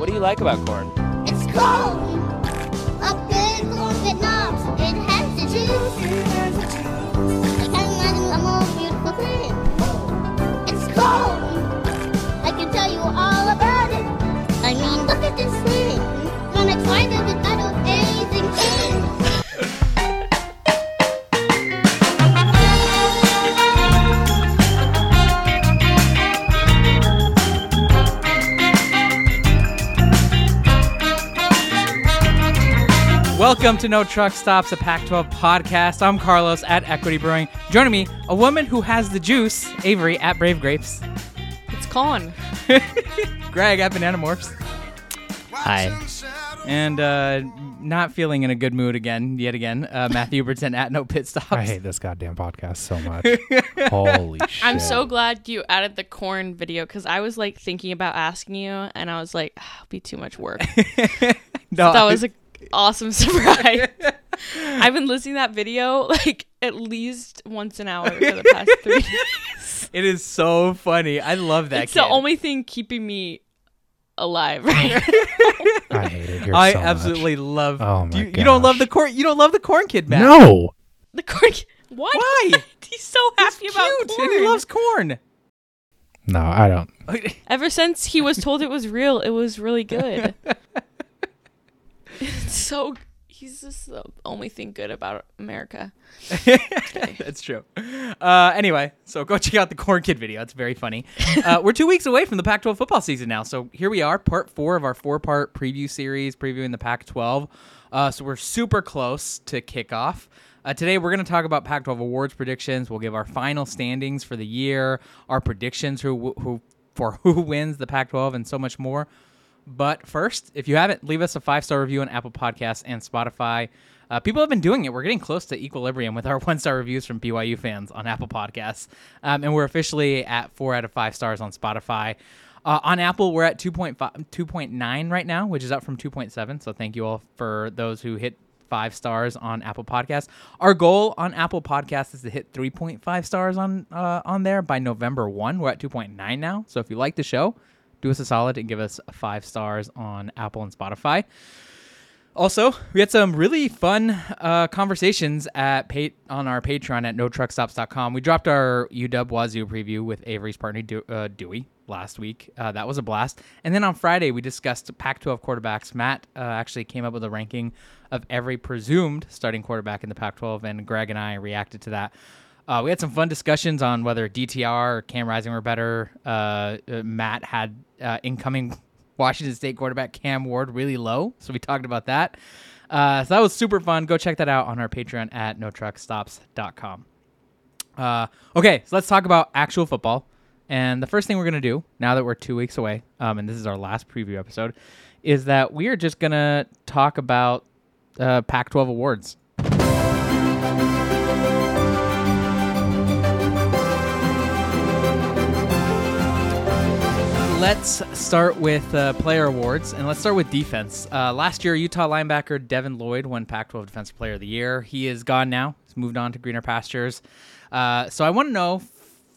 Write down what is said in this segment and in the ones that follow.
What do you like about corn? It's cold. A good corn that knocks. It has the juice. Welcome to No Truck Stops, a Pac 12 podcast. I'm Carlos at Equity Brewing. Joining me, a woman who has the juice, Avery at Brave Grapes. It's Colin. Greg at Banana Morphs. Hi. And uh, not feeling in a good mood again, yet again, uh, Matthew Huberton at No Pit Stops. I hate this goddamn podcast so much. Holy shit. I'm so glad you added the corn video because I was like thinking about asking you, and I was like, ah, it'll be too much work. No, that was an awesome surprise. I've been listening to that video like at least once an hour for the past three days. it is so funny. I love that it's kid. the only thing keeping me alive. Right I hate it here I so much. absolutely love. Oh my you, you don't love the corn. You don't love the corn kid, Matt. No. the corn. Why? Why? He's so happy He's about cute corn. and he loves corn. No, I don't. Ever since he was told it was real, it was really good. It's so he's just the only thing good about America. That's true. Uh, anyway, so go check out the Corn Kid video. It's very funny. Uh, we're two weeks away from the Pac 12 football season now. So here we are, part four of our four part preview series previewing the Pac 12. Uh, so we're super close to kickoff. Uh, today, we're going to talk about Pac 12 awards predictions. We'll give our final standings for the year, our predictions who, who for who wins the Pac 12, and so much more. But first, if you haven't, leave us a five star review on Apple Podcasts and Spotify. Uh, people have been doing it. We're getting close to equilibrium with our one star reviews from BYU fans on Apple Podcasts. Um, and we're officially at four out of five stars on Spotify. Uh, on Apple, we're at 2.5, 2.9 right now, which is up from 2.7. So thank you all for those who hit five stars on Apple Podcasts. Our goal on Apple Podcasts is to hit 3.5 stars on uh, on there by November 1. We're at 2.9 now. So if you like the show, do us a solid and give us five stars on Apple and Spotify. Also, we had some really fun uh, conversations at pa- on our Patreon at notruckstops.com. We dropped our UW Wazoo preview with Avery's partner De- uh, Dewey last week. Uh, that was a blast. And then on Friday, we discussed Pac-12 quarterbacks. Matt uh, actually came up with a ranking of every presumed starting quarterback in the Pac-12, and Greg and I reacted to that. Uh, we had some fun discussions on whether DTR or Cam Rising were better. Uh, uh, Matt had uh, incoming Washington State quarterback Cam Ward really low, so we talked about that. Uh, so that was super fun. Go check that out on our Patreon at notruckstops.com. Uh, okay, so let's talk about actual football. And the first thing we're going to do, now that we're two weeks away, um, and this is our last preview episode, is that we are just going to talk about uh, Pac 12 awards. Let's start with uh, player awards, and let's start with defense. Uh, last year, Utah linebacker Devin Lloyd won Pac-12 Defensive Player of the Year. He is gone now; he's moved on to greener pastures. Uh, so I want to know,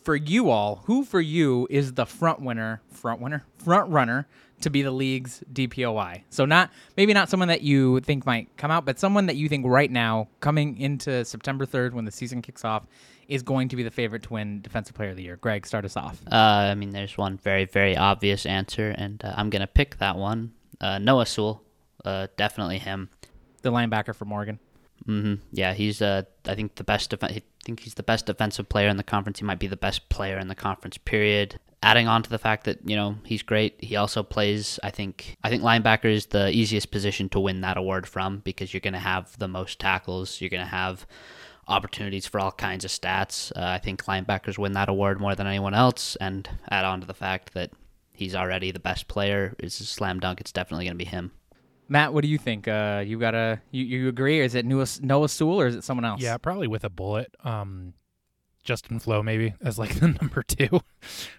for you all, who for you is the front winner, front winner, front runner to be the league's DPOY? So not maybe not someone that you think might come out, but someone that you think right now, coming into September third when the season kicks off, is going to be the favorite to win Defensive Player of the Year. Greg, start us off. Uh, I mean, there's one very, very obvious answer, and uh, I'm gonna pick that one. Uh, Noah Sewell, uh, definitely him. The linebacker for Oregon. hmm Yeah, he's uh, I think the best. Def- I think he's the best defensive player in the conference. He might be the best player in the conference. Period. Adding on to the fact that you know he's great, he also plays. I think I think linebacker is the easiest position to win that award from because you're going to have the most tackles. You're going to have opportunities for all kinds of stats. Uh, I think linebackers win that award more than anyone else. And add on to the fact that he's already the best player is a slam dunk. It's definitely going to be him. Matt, what do you think? Uh, you got a you, you agree? Is it Noah, Noah Sewell or is it someone else? Yeah, probably with a bullet. Um, Justin Flowe maybe as like the number two,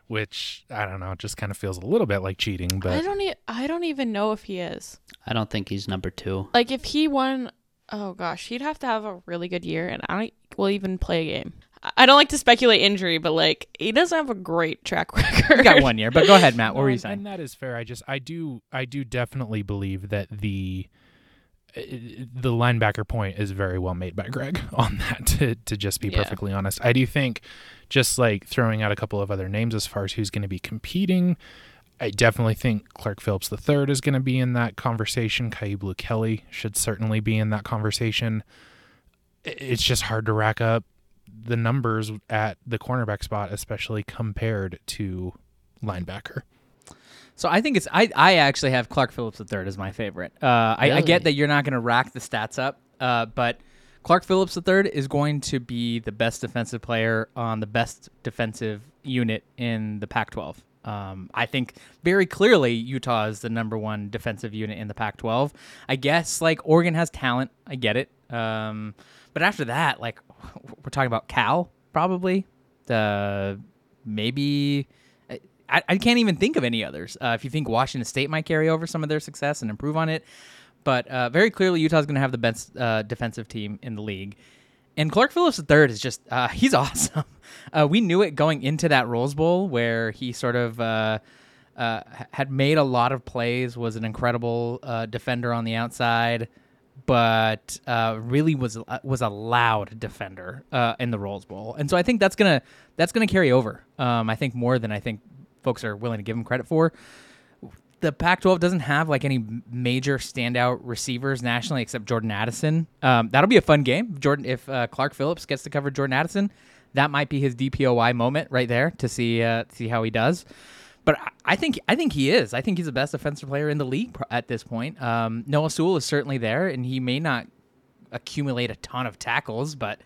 which I don't know, just kind of feels a little bit like cheating. But I don't e- I don't even know if he is. I don't think he's number two. Like if he won oh gosh, he'd have to have a really good year and I will even play a game. I don't like to speculate injury, but like he doesn't have a great track record. He got one year, but go ahead, Matt. What No, were you and- saying? And that is fair. I just I do I do definitely believe that the the linebacker point is very well made by Greg on that to to just be Yeah. perfectly honest. I do think just like throwing out a couple of other names as far as who's going to be competing, I definitely think Clark Phillips III is going to be in that conversation. Kyu Blu Kelly should certainly be in that conversation. It's just hard to rack up the numbers at the cornerback spot, especially compared to linebacker. So I think it's I, I actually have Clark Phillips III as my favorite. Uh, I, I get that you're not going to rack the stats up, uh, but Clark Phillips III is going to be the best defensive player on the best defensive unit in the Pac-12. Um, I think very clearly Utah is the number one defensive unit in the Pac-12. I guess like Oregon has talent. I get it. Um, but after that, like we're talking about Cal probably. Uh, maybe I, I can't even think of any others. Uh, if you think Washington State might carry over some of their success and improve on it, but uh, very clearly Utah's going to have the best uh, defensive team in the league. And Clark Phillips III is just, uh, he's awesome. Uh, we knew it going into that Rose Bowl where he sort of uh, uh, had made a lot of plays, was an incredible defender on the outside, but really was was a loud defender in the Rose Bowl. And so I think that's gonna that's gonna carry over. Um, I think more than I think folks are willing to give him credit for the Pac-12 doesn't have like any major standout receivers nationally except Jordan Addison. Um, that'll be a fun game. Jordan, if uh, Clark Phillips gets to cover Jordan Addison, that might be his DPOY moment right there to see uh, see how he does. But I- think I think he is. I think he's the best defensive player in the league at this point. Um, Noah Sewell is certainly there, and he may not accumulate a ton of tackles, but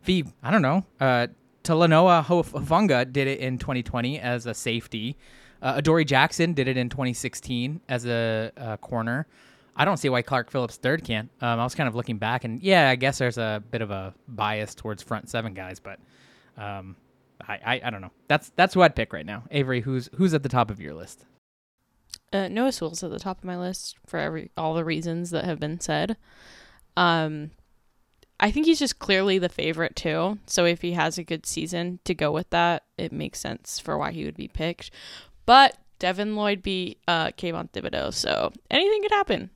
if he, I don't know, uh, Talanoa Hufanga did it in 2020 as a safety. Uh, Adoree Jackson did it in 2016 as a, uh corner. I don't see why Clark Phillips third can't. Um, I was kind of looking back, and yeah, I guess there's a bit of a bias towards front seven guys, but um, I, I, I don't know. That's that's who I'd pick right now. Avery, who's who's at the top of your list? Uh, Noah Sewell's at the top of my list for every all the reasons that have been said. Um, I think he's just clearly the favorite too. So if he has a good season to go with that, it makes sense for why he would be picked. But Devin Lloyd beat uh, Kayvon Thibodeaux, so anything could happen.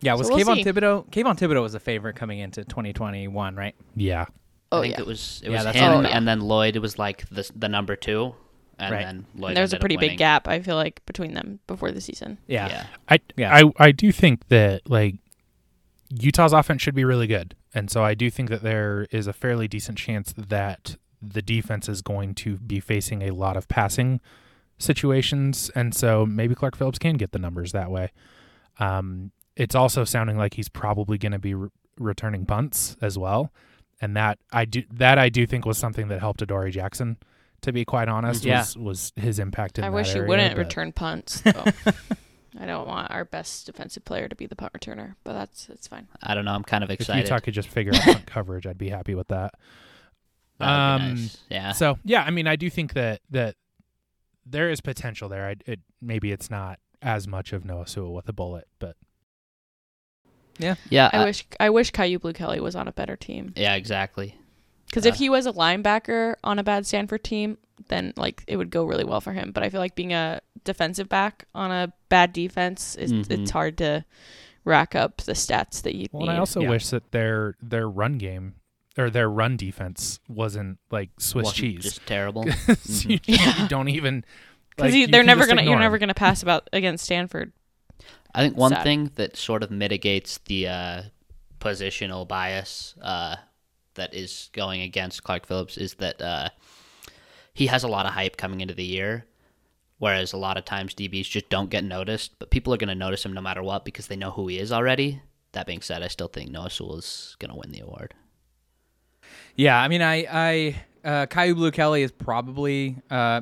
Yeah, So was we'll Kayvon see. Thibodeaux? Kayvon Thibodeaux was a favorite coming into 2021, right? Yeah. Oh I think yeah, it was it Yeah, was that's him, all right. and then Lloyd. It was like the the number two, and Right. then Lloyd. And there's a pretty big gap. I feel like between them before the season. Yeah. Yeah. I, Yeah. I I do think that like Utah's offense should be really good, and so I do think that there is a fairly decent chance that the defense is going to be facing a lot of passing situations, and so maybe Clark Phillips can get the numbers that way. Um, it's also sounding like he's probably going to be re- returning punts as well, and that I do that I do think was something that helped Adoree Jackson. To be quite honest, Yeah. was was his impact in I that wish he area, wouldn't but- return punts. Though. I don't want our best defensive player to be the punt returner, but that's that's fine. I don't know. I'm kind of excited. If excited. Utah could just figure out punt coverage, I'd be happy with that. That would be Um, nice. Yeah. So yeah, I mean, I do think that that there is potential there. I, it maybe it's not as much of Noah Sewell with a bullet, but yeah. I I- wish I wish Kyu Blu Kelly was on a better team. yeah. Exactly. Because Uh, if he was a linebacker on a bad Stanford team, then like it would go really well for him. But I feel like being a defensive back on a bad defense is Mhm. it's hard to rack up the stats that you well, need. and I also Yeah. wish that their their run game or their run defense wasn't like Swiss Wasn't cheese. Just terrible. you, Mhm. just- Yeah. you don't even because like, you they're never gonna you're ignore never gonna pass about against Stanford. I think one Sad. thing that sort of mitigates the uh, positional bias uh, that is going against Clark Phillips is that uh, he has a lot of hype coming into the year, whereas a lot of times DBs just don't get noticed. But people are going to notice him no matter what because they know who he is already. That being said, I still think Noah Sewell is going to win the award. Yeah, I mean, I, I, uh, Kyu Blu Kelly is probably, uh,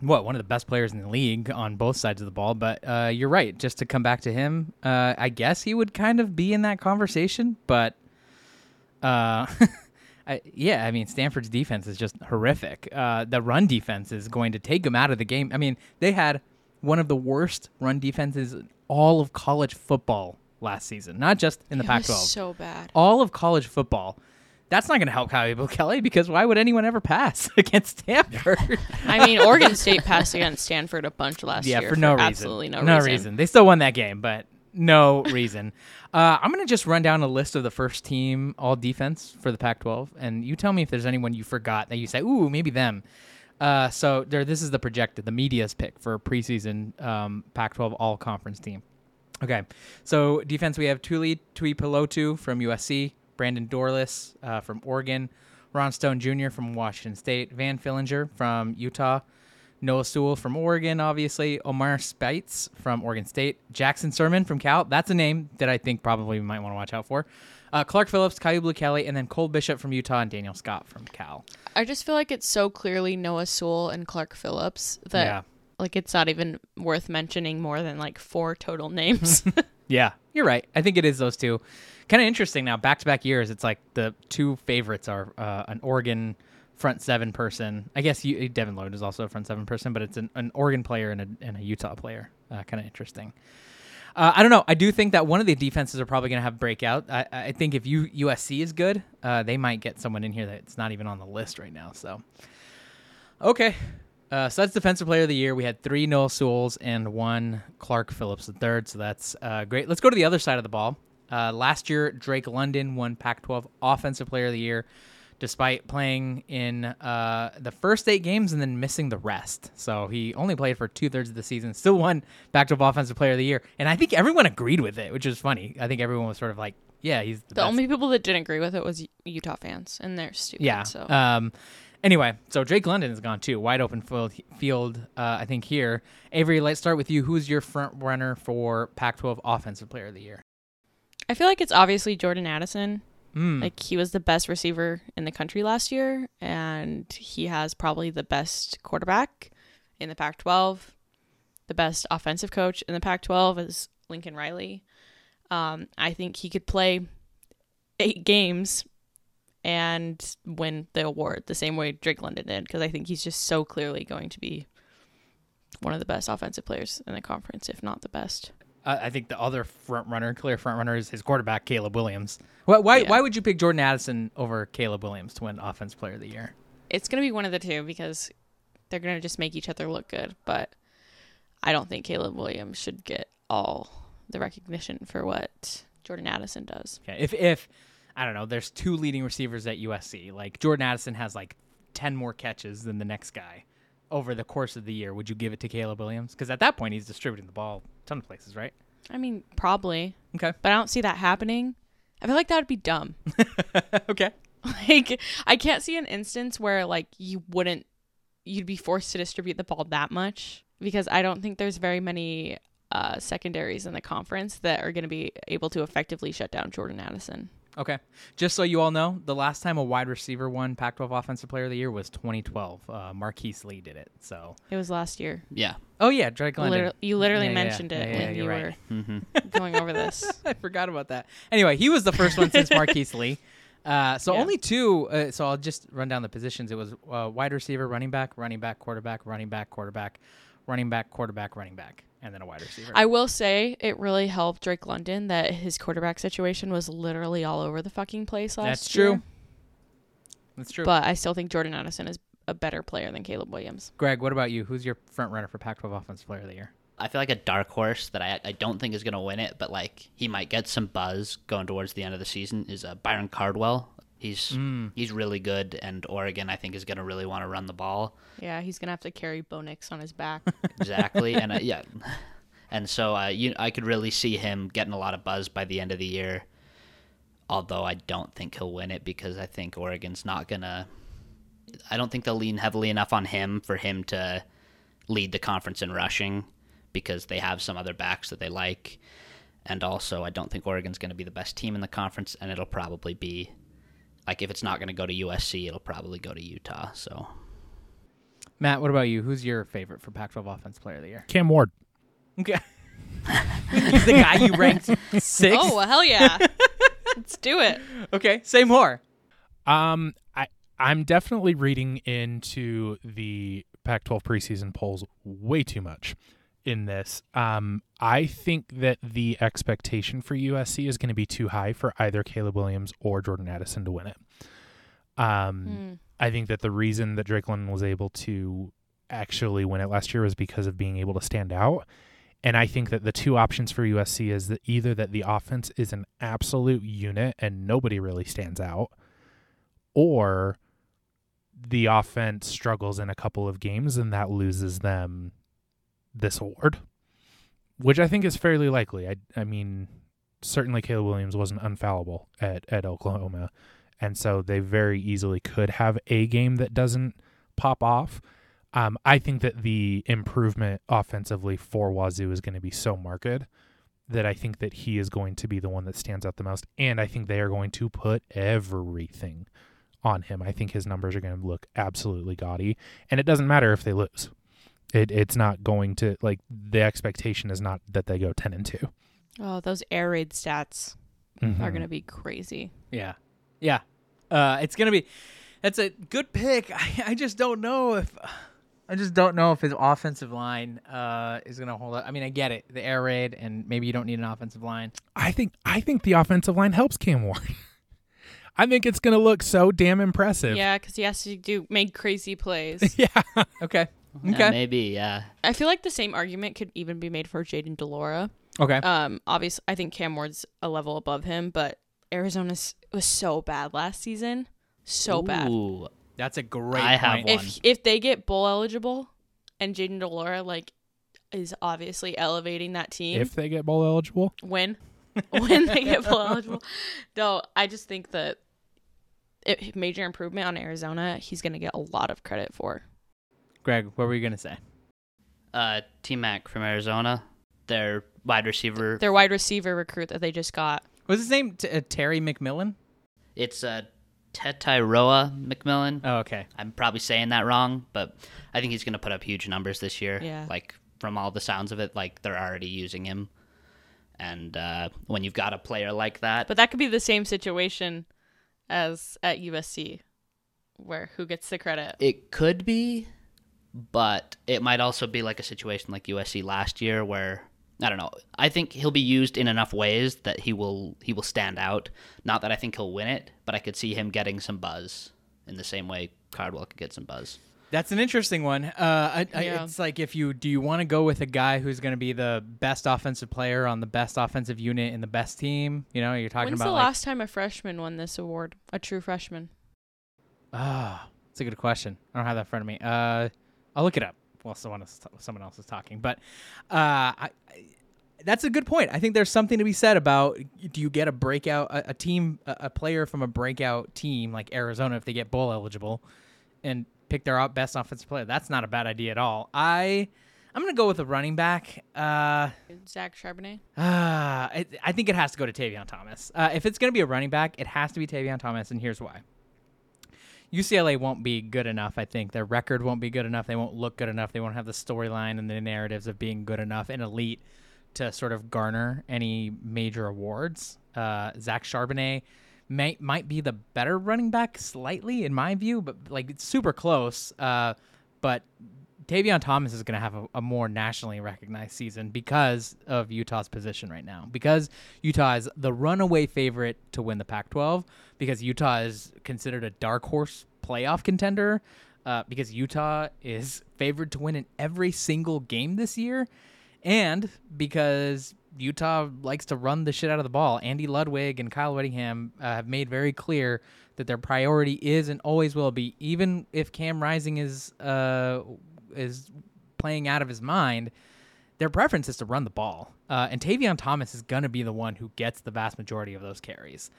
what one of the best players in the league on both sides of the ball. But uh, you're right. Just to come back to him, uh, I guess he would kind of be in that conversation. But, uh, I, yeah, I mean, Stanford's defense is just horrific. Uh, the run defense is going to take them out of the game. I mean, they had one of the worst run defenses in all of college football last season, not just in the It Pac-12 so bad. all of college football, that's not going to help Kyu Kelly because why would anyone ever pass against Stanford? I mean, Oregon State passed against Stanford a bunch last yeah, year for no reason. absolutely no, reason. no reason. reason. They still won that game, but no reason. Uh, I'm going to just run down a list of the first team all defense for the Pac-12, and you tell me if there's anyone you forgot that you say, ooh, maybe them. Uh, so there, this is the projected, the media's pick for preseason um, Pac-12 all conference team. Okay, so defense we have Tuli Tuipulotu from USC, Brandon Dorlus uh, from Oregon, Ron Stone Jr. from Washington State, Van Fillinger from Utah, Noah Sewell from Oregon, obviously, Omar Speights from Oregon State, Jackson Sirmon from Cal. That's a name that I think probably we might want to watch out for. Uh, Clark Phillips, Kyu Blu Kelly, and then Cole Bishop from Utah and Daniel Scott from Cal. I just feel like it's so clearly Noah Sewell and Clark Phillips that Yeah. like it's not even worth mentioning more than like four total names. Yeah, you're right. I think it is those two. Kind of interesting now. Back to back years, it's like the two favorites are uh, an Oregon front seven person. I guess you, Devin Lloyd is also a front seven person, but it's an, an Oregon player and a, and a Utah player. Uh, kind of interesting. Uh, I don't know. I do think that one of the defenses are probably going to have breakout. I, I think if you USC is good, uh, they might get someone in here that's not even on the list right now. So, okay. Uh, so that's defensive player of the year. We had three Noah Sewells and one Clark Phillips the third. So that's uh, great. Let's go to the other side of the ball. Uh, last year, Drake London won Pac-12 Offensive Player of the Year, despite playing in uh, the first eight games and then missing the rest. So he only played for two thirds of the season. Still won Pac-12 Offensive Player of the Year, and I think everyone agreed with it, which is funny. I think everyone was sort of like, "Yeah, he's the, the only people that didn't agree with it was Utah fans, and they're stupid. Yeah. So Um. Anyway, so Drake London is gone too. Wide open field. Field. Uh, I think here. Avery, let's start with you. Who's your front runner for Pac-12 Offensive Player of the Year? I feel like it's obviously Jordan Addison. Mm. Like he was the best receiver in the country last year, and he has probably the best quarterback in the Pac-12. The best offensive coach in the Pac-12 is Lincoln Riley. Um, I think he could play eight games and win the award the same way Drake London did because I think he's just so clearly going to be one of the best offensive players in the conference, if not the best. Uh, I think the other front runner, clear front runner, is his quarterback Caleb Williams. Why? Why, Yeah. why would you pick Jordan Addison over Caleb Williams to win Offense Player of the Year? It's going to be one of the two because they're going to just make each other look good. But I don't think Caleb Williams should get all the recognition for what Jordan Addison does. Okay. If if I don't know, there's two leading receivers at USC. Like Jordan Addison has like ten more catches than the next guy over the course of the year. Would you give it to Caleb Williams? Because at that point, he's distributing the ball a ton of places, right? I mean, probably, Okay. but I don't see that happening. I feel like that would be dumb. okay. like, I can't see an instance where like you wouldn't, you'd be forced to distribute the ball that much because I don't think there's very many uh, secondaries in the conference that are going to be able to effectively shut down Jordan Addison. Okay. Just so you all know, the last time a wide receiver won Pac-12 Offensive Player of the Year was 2012. Uh, Marquise Lee did it. So. It was last year. Yeah. Oh yeah, Drake London. Liter- you literally Yeah, yeah, mentioned yeah, it yeah, when you're you right. were Mm-hmm. going over this. I forgot about that. Anyway, he was the first one since Marquise Lee. Uh, so Yeah. only two. Uh, so I'll just run down the positions. It was uh, wide receiver, running back, running back, quarterback, running back, quarterback, running back, quarterback, running back, and then a wide receiver. I will say it really helped Drake London that his quarterback situation was literally all over the fucking place last That's year. That's true. That's true. But I still think Jordan Addison is a better player than Caleb Williams. Greg, what about you? Who's your front runner for Pac-12 Offensive Player of the Year? I feel like a dark horse that I, I don't think is going to win it, but like he might get some buzz going towards the end of the season is uh, Byron Cardwell. He's Mm. he's really good, and Oregon I think is going to really want to run the ball. Yeah, he's gonna have to carry Bo Nix on his back. Exactly, and uh, yeah, and so uh, you I could really see him getting a lot of buzz by the end of the year. Although I don't think he'll win it because I think Oregon's not gonna. I don't think they'll lean heavily enough on him for him to lead the conference in rushing because they have some other backs that they like. And also, I don't think Oregon's going to be the best team in the conference, and it'll probably be like if it's not going to go to USC, it'll probably go to Utah. So Matt, what about you? Who's your favorite for Pac-12 Offense Player of the Year? Cam Ward. Okay. He's the guy you ranked sixth. oh well, hell yeah! Let's do it. Okay, say more. Um, I I'm definitely reading into the Pac-12 preseason polls way too much in this. Um, I think that the expectation for USC is going to be too high for either Caleb Williams or Jordan Addison to win it. Um, Hmm. I think that the reason that Drake London was able to actually win it last year was because of being able to stand out. And I think that the two options for USC is that either that the offense is an absolute unit and nobody really stands out, or the offense struggles in a couple of games and that loses them this award, which I think is fairly likely. I, I mean, certainly Caleb Williams wasn't unfallible at, at Oklahoma. And so they very easily could have a game that doesn't pop off. Um, I think that the improvement offensively for Wazoo is going to be so marked that I think that he is going to be the one that stands out the most. And I think they are going to put everything on him. I think his numbers are going to look absolutely gaudy. And it doesn't matter if they lose. It, it's not going to like the expectation is not that they go 10 and 2. Oh, those air raid stats are Mhm. going to be crazy. Yeah, yeah. Uh, it's gonna be. That's a good pick. I, I just don't know if. I just don't know if his offensive line uh, is gonna hold up. I mean, I get it, the air raid, and maybe you don't need an offensive line. I think I think the offensive line helps Cam Ward. I think it's going to look so damn impressive. Yeah, because he has to do make crazy plays. yeah. Okay. Yeah, maybe, yeah. I feel like the same argument could even be made for Jayden de Laura. Okay. Um, obviously, I think Cam Ward's a level above him, but Arizona was so bad last season, so bad. That's a great. I have one. If if they get bowl eligible, and Jayden de Laura like is obviously elevating that team, If they get bowl eligible, when when they get bowl eligible, no, I just think that it, major improvement on Arizona, he's gonna get a lot of credit for. Greg, what were you gonna say? uh, T Mac from Arizona, their wide receiver. Their wide receiver recruit that they just got. Was his name T- uh, Terry McMillan? It's uh, Tetairoa McMillan. Oh, okay. I'm probably saying that wrong, but I think he's going to put up huge numbers this year. Yeah. Like from all the sounds of it, like they're already using him. And uh, when you've got a player like that, But that could be the same situation as at USC, where who gets the credit? it could be, but it might also be like a situation like USC last year where I don't know. I think he'll be used in enough ways that he will he will stand out. Not that I think he'll win it, but I could see him getting some buzz in the same way Cardwell could get some buzz. That's an interesting one. Uh, I, I, It's like if you do you want to go with a guy who's going to be the best offensive player on the best offensive unit in the best team? You know, you're talking When's about the like, last time a freshman won this award? A true freshman. Ah, that's a good question. I don't have that in front of me. Uh, I'll look it up while someone else, someone else is talking. But uh, I, I, that's a good point. I think there's something to be said about do you get a breakout, a, a team, a, a player from a breakout team like Arizona if they get bowl eligible, and pick their best offensive player. That's not a bad idea at all. I. I'm gonna go with a running back. Uh, Zach Charbonnet. Ah, I, I think it has to go to Tavion Thomas. Uh, if it's going to be a running back, it has to be Tavion Thomas, and here's why. UCLA won't be good enough, I think. Their record won't be good enough. They won't look good enough. They won't have the storyline and the narratives of being good enough and elite to sort of garner any major awards. Uh, Zach Charbonnet may, might be the better running back slightly, in my view, but like it's super close. Uh, but Tavion Thomas is going to have a, a more nationally recognized season because of Utah's position right now. Because Utah is the runaway favorite to win the Pac 12, because Utah is considered a dark horse playoff contender, uh, because Utah is favored to win in every single game this year, and because Utah likes to run the shit out of the ball. Andy Ludwig and Kyle Whittingham uh, have made very clear that their priority is and always will be, even if Cam Rising is uh, is playing out of his mind, their preference is to run the ball. Uh, and Tavion Thomas is going to be the one who gets the vast majority of those carries.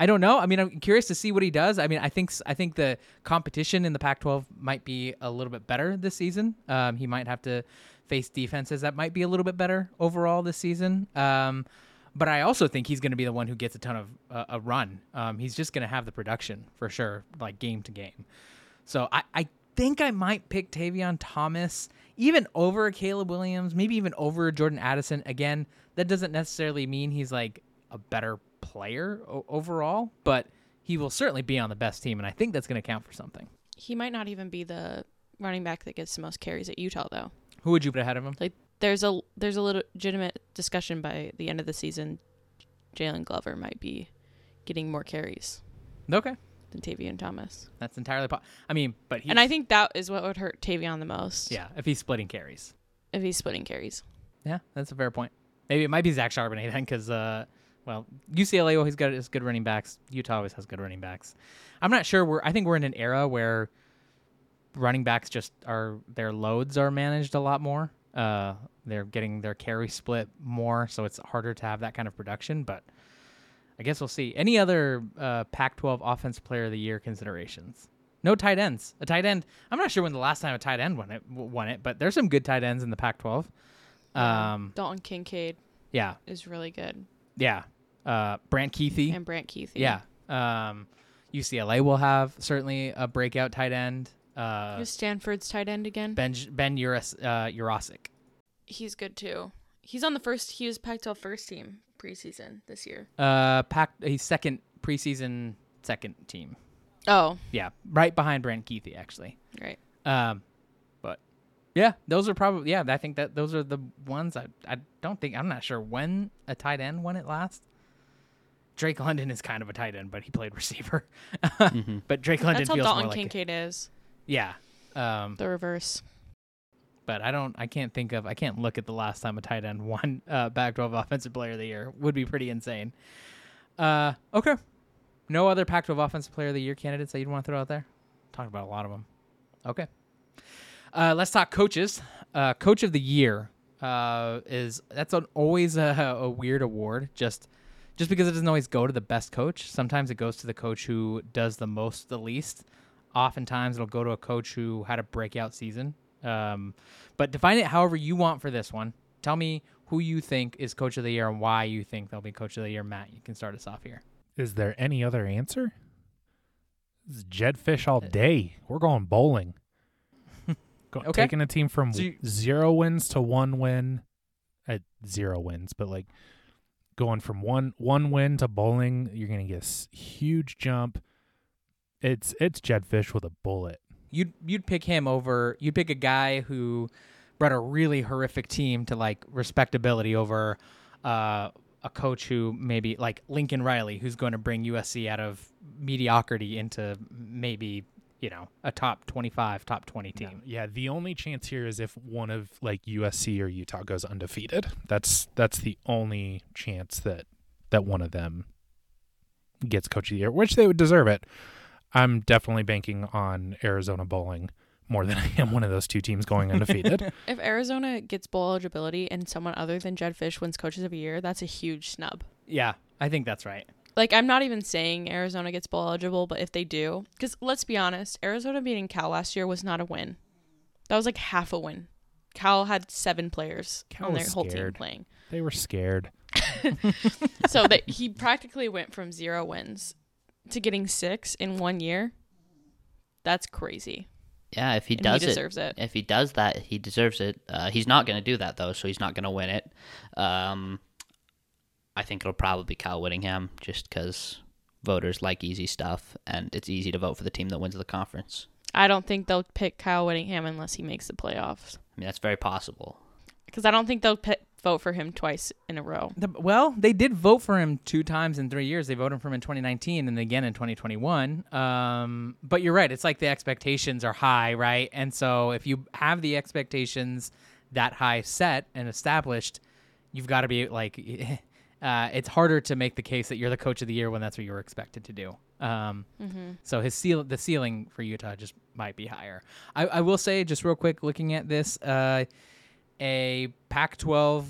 I, don't know. I mean, I'm curious to see what he does. I mean, I think I think the competition in the Pac-12 might be a little bit better this season. Um, he might have to face defenses that might be a little bit better overall this season. Um, but I also think he's going to be the one who gets a ton of uh, a run. Um, he's just going to have the production for sure, like game to game. So I, I think I might pick Tavion Thomas even over Caleb Williams, maybe even over Jordan Addison. Again, that doesn't necessarily mean he's like a better player o- overall, but he will certainly be on the best team, and I think that's going to count for something. He might not even be the running back that gets the most carries at Utah, though. Who would you put ahead of him? Like, there's a there's a legitimate discussion by the end of the season. Jaylon Glover might be getting more carries. Okay. Than Tavion Thomas. That's entirely. Po- I mean, but And I think that is what would hurt Tavion the most. yeah, if he's splitting carries. If he's splitting carries. Yeah, that's a fair point. Maybe it might be Zach Charbonnet then, because uh, well, UCLA always got has good running backs. Utah always has good running backs. I'm not sure. We're I think we're in an era where running backs just are their loads are managed a lot more. Uh, they're getting their carry split more, so it's harder to have that kind of production. But I guess we'll see. Any other uh, Pac-12 Offense Player of the Year considerations? No tight ends. A tight end. I'm not sure when the last time a tight end won it. Won it, but there's some good tight ends in the Pac-12. Um, Dalton Kincaid yeah, is really good. yeah. Uh, Brant Kuithe. And Brant Kuithe. Yeah. Um, UCLA will have certainly a breakout tight end. Uh, Who's Stanford's tight end again? Ben Ben Uras, uh, Yurosek. He's good too. He's on the first. He was Pac-12 first team preseason this year. Uh, Pac. He's second preseason second team. Oh, Yeah, right behind Brant Kuithe actually. right. Um, but yeah, those are probably yeah. I think that those are the ones. I I don't think I'm not sure when a tight end won it last. Drake London is kind of a tight end, but he played receiver. But Drake London That's how feels more Dalton like a- Kincaid is. yeah. Um, The reverse. But I don't. I can't think of. I can't look at the last time a tight end won uh, Pac-12 Offensive Player of the Year. Would be pretty insane. Uh, okay. No other Pac-12 Offensive Player of the Year candidates that you'd want to throw out there? Talked about a lot of them. Okay. Uh, let's talk coaches. Uh, Coach of the Year uh, is that's an, always a, a weird award. Just just because it doesn't always go to the best coach. Sometimes it goes to the coach who does the most, the least. Oftentimes it'll go to a coach who had a breakout season. Um, but define it however you want for this one. Tell me who you think is coach of the year and why you think they'll be coach of the year. Matt, you can start us off here. Is there any other answer? This is Jedd Fisch all day. We're going bowling. Go, Okay. Taking a team from So you- zero wins to one win, at zero wins, but like going from one one win to bowling, you're gonna get a huge jump. It's it's Jedd Fisch with a bullet. You'd you'd pick him over. You'd pick a guy who brought a really horrific team to like respectability over uh, a coach who maybe like Lincoln Riley, who's going to bring USC out of mediocrity into maybe you know a top twenty five, top twenty team. Yeah, the only chance here is if one of like USC or Utah goes undefeated. That's that's the only chance that that one of them gets coach of the year, which they would deserve it. I'm definitely banking on Arizona bowling more than I am one of those two teams going undefeated. If Arizona gets bowl eligibility and someone other than Jedd Fisch wins coaches of the year, that's a huge snub. Yeah, I think that's right. Like I'm not even saying Arizona gets bowl eligible, but if they do, because let's be honest, Arizona beating Cal last year was not a win. That was like half a win. Cal had seven players Cal on their was whole team playing. they were scared. so that he practically went from zero wins to getting six in one year. That's crazy. Yeah, if he And does he it, deserves it. if he does that, he deserves it. Uh, he's not going to do that though, so he's not going to win it. Um, I think it'll probably be Kyle Whittingham, just because voters like easy stuff, and it's easy to vote for the team that wins the conference. I don't think they'll pick Kyle Whittingham unless he makes the playoffs. I mean, that's very possible. Because I don't think they'll pi vote for him twice in a row. The, well, they did vote for him two times in three years. They voted for him in 2019 and again in 2021. Um, but you're right. It's like the expectations are high, right? And so if you have the expectations that high set and established, you've got to be like, uh, it's harder to make the case that you're the coach of the year when that's what you were expected to do. Um, So his seal, the ceiling for Utah just might be higher. I, I will say, just real quick, looking at this, uh, a Pac-12,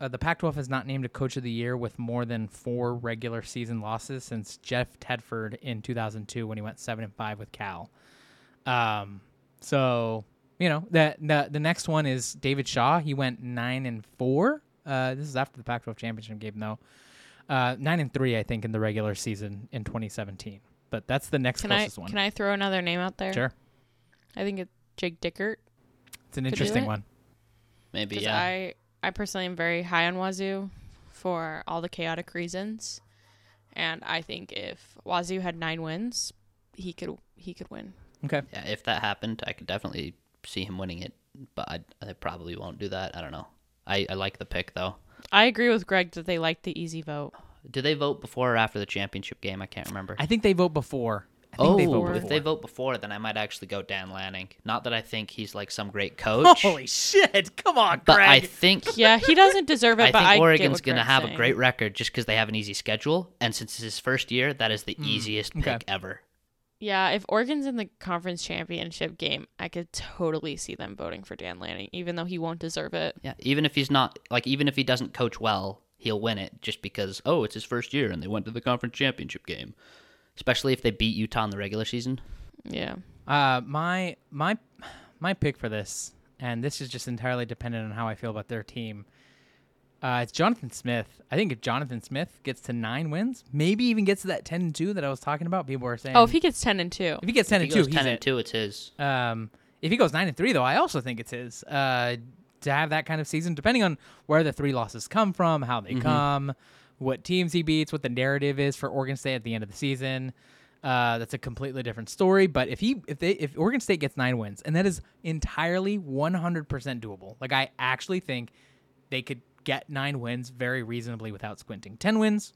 uh, the Pac-12 has not named a coach of the year with more than four regular season losses since Jeff Tedford in 2002 when he went seven and five with Cal. Um, so you know that the the next one is David Shaw. He went nine and four. Uh, this is after the Pac-12 championship game, though. Uh, nine and three, I think, in the regular season in 2017. But that's the next Can I closest one. can I throw another name out there? Sure, I think it's Jake Dickert. it's an do interesting it? one. Maybe yeah. I I personally am very high on Wazoo for all the chaotic reasons, and I think if Wazoo had nine wins, he could he could win. Okay. yeah, if that happened, I could definitely see him winning it, but I, I probably won't do that. I don't know. I, I like the pick though. I agree with Greg that they like the easy vote. Do they vote before or after the championship game? I can't remember. I think they vote before. Oh, they vote oh. if they vote before, then I might actually go Dan Lanning. Not that I think he's like some great coach, Holy shit! Come on, but Greg. I think Yeah, he doesn't deserve it, I but think I Oregon's gonna Greg's have a great record just because they have an easy schedule, and since it's his first year, that is the hmm, easiest pick okay. ever. Yeah, if Oregon's in the conference championship game, I could totally see them voting for Dan Lanning, even though he won't deserve it. Yeah, even if he's not like, even if he doesn't coach well, he'll win it just because oh, it's his first year and they went to the conference championship game. Especially if they beat Utah in the regular season. Yeah. Uh, my my my pick for this, and this is just entirely dependent on how I feel about their team. Uh, it's Jonathan Smith. I think if Jonathan Smith gets to nine wins, maybe even gets to that ten and two that I was talking about, people are saying. Oh, if he gets ten and two, if he gets ten if and he goes two, ten he's and it. two, it's his. Um, if he goes nine and three, though, I also think it's his. Uh, to have that kind of season, depending on where the three losses come from, how they come, what teams he beats, what the narrative is for Oregon State at the end of the season. Uh, that's a completely different story. But if he, if they, if Oregon State gets nine wins, and that is entirely 100% doable. Like I actually think they could get nine wins very reasonably without squinting. Ten wins,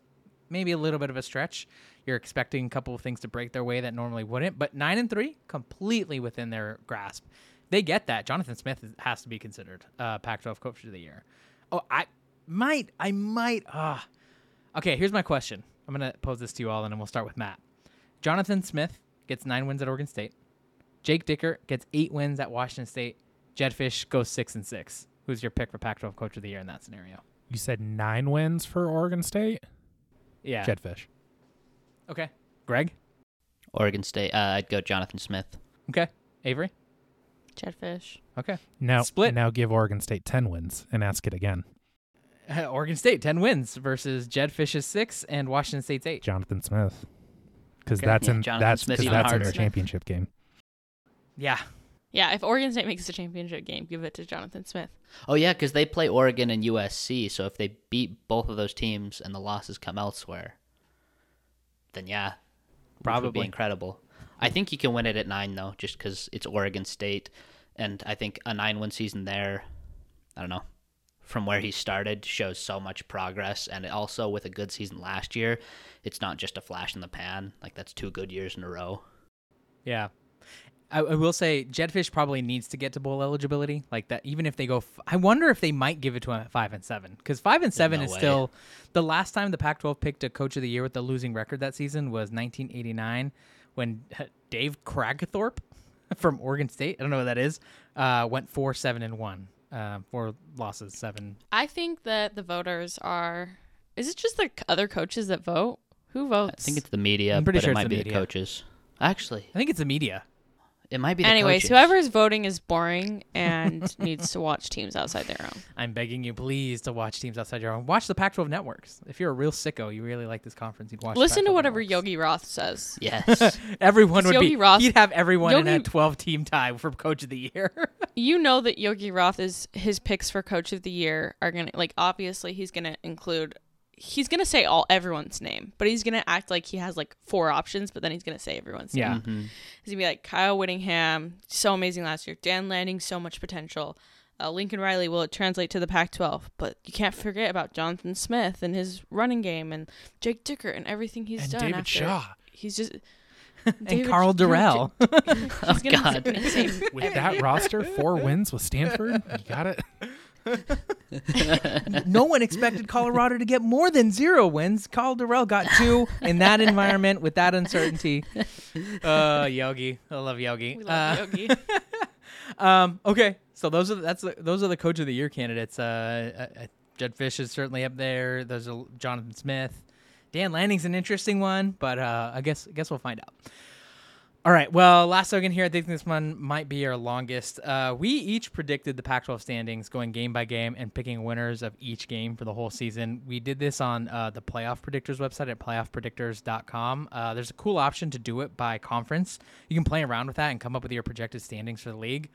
maybe a little bit of a stretch. You're expecting a couple of things to break their way that normally wouldn't, but nine and three, completely within their grasp. They get that. Jonathan Smith has to be considered uh, Pac-12 Coach of the Year. Oh, I might, I might. Ah, okay. Here's my question. I'm gonna pose this to you all, and then we'll start with Matt. Jonathan Smith gets nine wins at Oregon State. Jake Dickert gets eight wins at Washington State. Jedd Fisch goes six and six. Who's your pick for Pac-12 Coach of the Year in that scenario? You said nine wins for Oregon State. Yeah. Jedd Fisch. Okay. Greg. Oregon State. Uh, I'd go Jonathan Smith. Okay. Avery. Jedd Fisch. Okay. Now, Split. now give Oregon State ten wins and ask it again. Oregon State ten wins versus Jedd Fisch's six and Washington State's eight. Jonathan Smith, because Okay. that's Yeah, in Jonathan that's because that's in their championship game. Yeah. Yeah, if Oregon State makes the championship game, give it to Jonathan Smith. Oh yeah, because they play Oregon and USC. So if they beat both of those teams and the losses come elsewhere, then yeah, which would Probably. be incredible. I think you can win it at nine though, just because it's Oregon State, and I think a nine-win season there, I don't know, from where he started shows so much progress, and also with a good season last year, it's not just a flash in the pan. Like that's two good years in a row. Yeah. I, I will say Jedd Fisch probably needs to get to bowl eligibility like that. Even if they go, f- I wonder if they might give it to him at five and seven because five and seven no is way. still the last time the Pac-12 picked a coach of the year with the losing record that season was 1989 when Dave Kragthorpe from Oregon State, I don't know what that is, uh, went four seven and one, uh, four losses, seven. I think that the voters are. Is it just the other coaches that vote? Who votes? I think it's the media, I'm pretty but sure it it's might the be media. the coaches. Actually, I think it's the media. It might be. The Anyways, coaches. whoever is voting is boring and needs to watch teams outside their own. I'm begging you, please, to watch teams outside your own. Watch the Pac-12 networks. If you're a real sicko, you really like this conference. You'd watch. the Listen to whatever networks. Yogi Roth says. Yes. Everyone would Yogi be. Roth- He'd have everyone in a 12 team tie for coach of the year. You know that Yogi Roth is his picks for coach of the year are gonna like obviously he's gonna include he's gonna say all everyone's name, but he's gonna act like he has like four options, but then he's gonna say everyone's name. yeah. Mhm. He's gonna be like Kyle Whittingham, so amazing last year. Dan Lanning, so much potential. Uh, Lincoln Riley, will it translate to the Pac-12? But you can't forget about Jonathan Smith and his running game, and Jake Dickert and everything he's and done. David after. Shaw He's just And David- Carl no, Durrell. he's gonna God. with that roster, four wins with Stanford. You got it. no one expected Colorado to get more than zero wins. Karl Dorrell got two in that environment with that uncertainty. Uh, Yogi, I love Yogi. We love Uh, Yogi. Um, okay, so those are the, that's the, those are the coach of the year candidates. Uh, uh, Jedd Fisch is certainly up there. There's a Jonathan Smith. Dan Lanning's an interesting one, but uh, I guess I guess we'll find out. All right. Well, last second here, I think this one might be our longest. Uh, we each predicted the Pac-12 standings, going game by game and picking winners of each game for the whole season. We did this on uh, the Playoff Predictors website at playoffpredictors.com. Uh, there's a cool option to do it by conference. You can play around with that and come up with your projected standings for the league.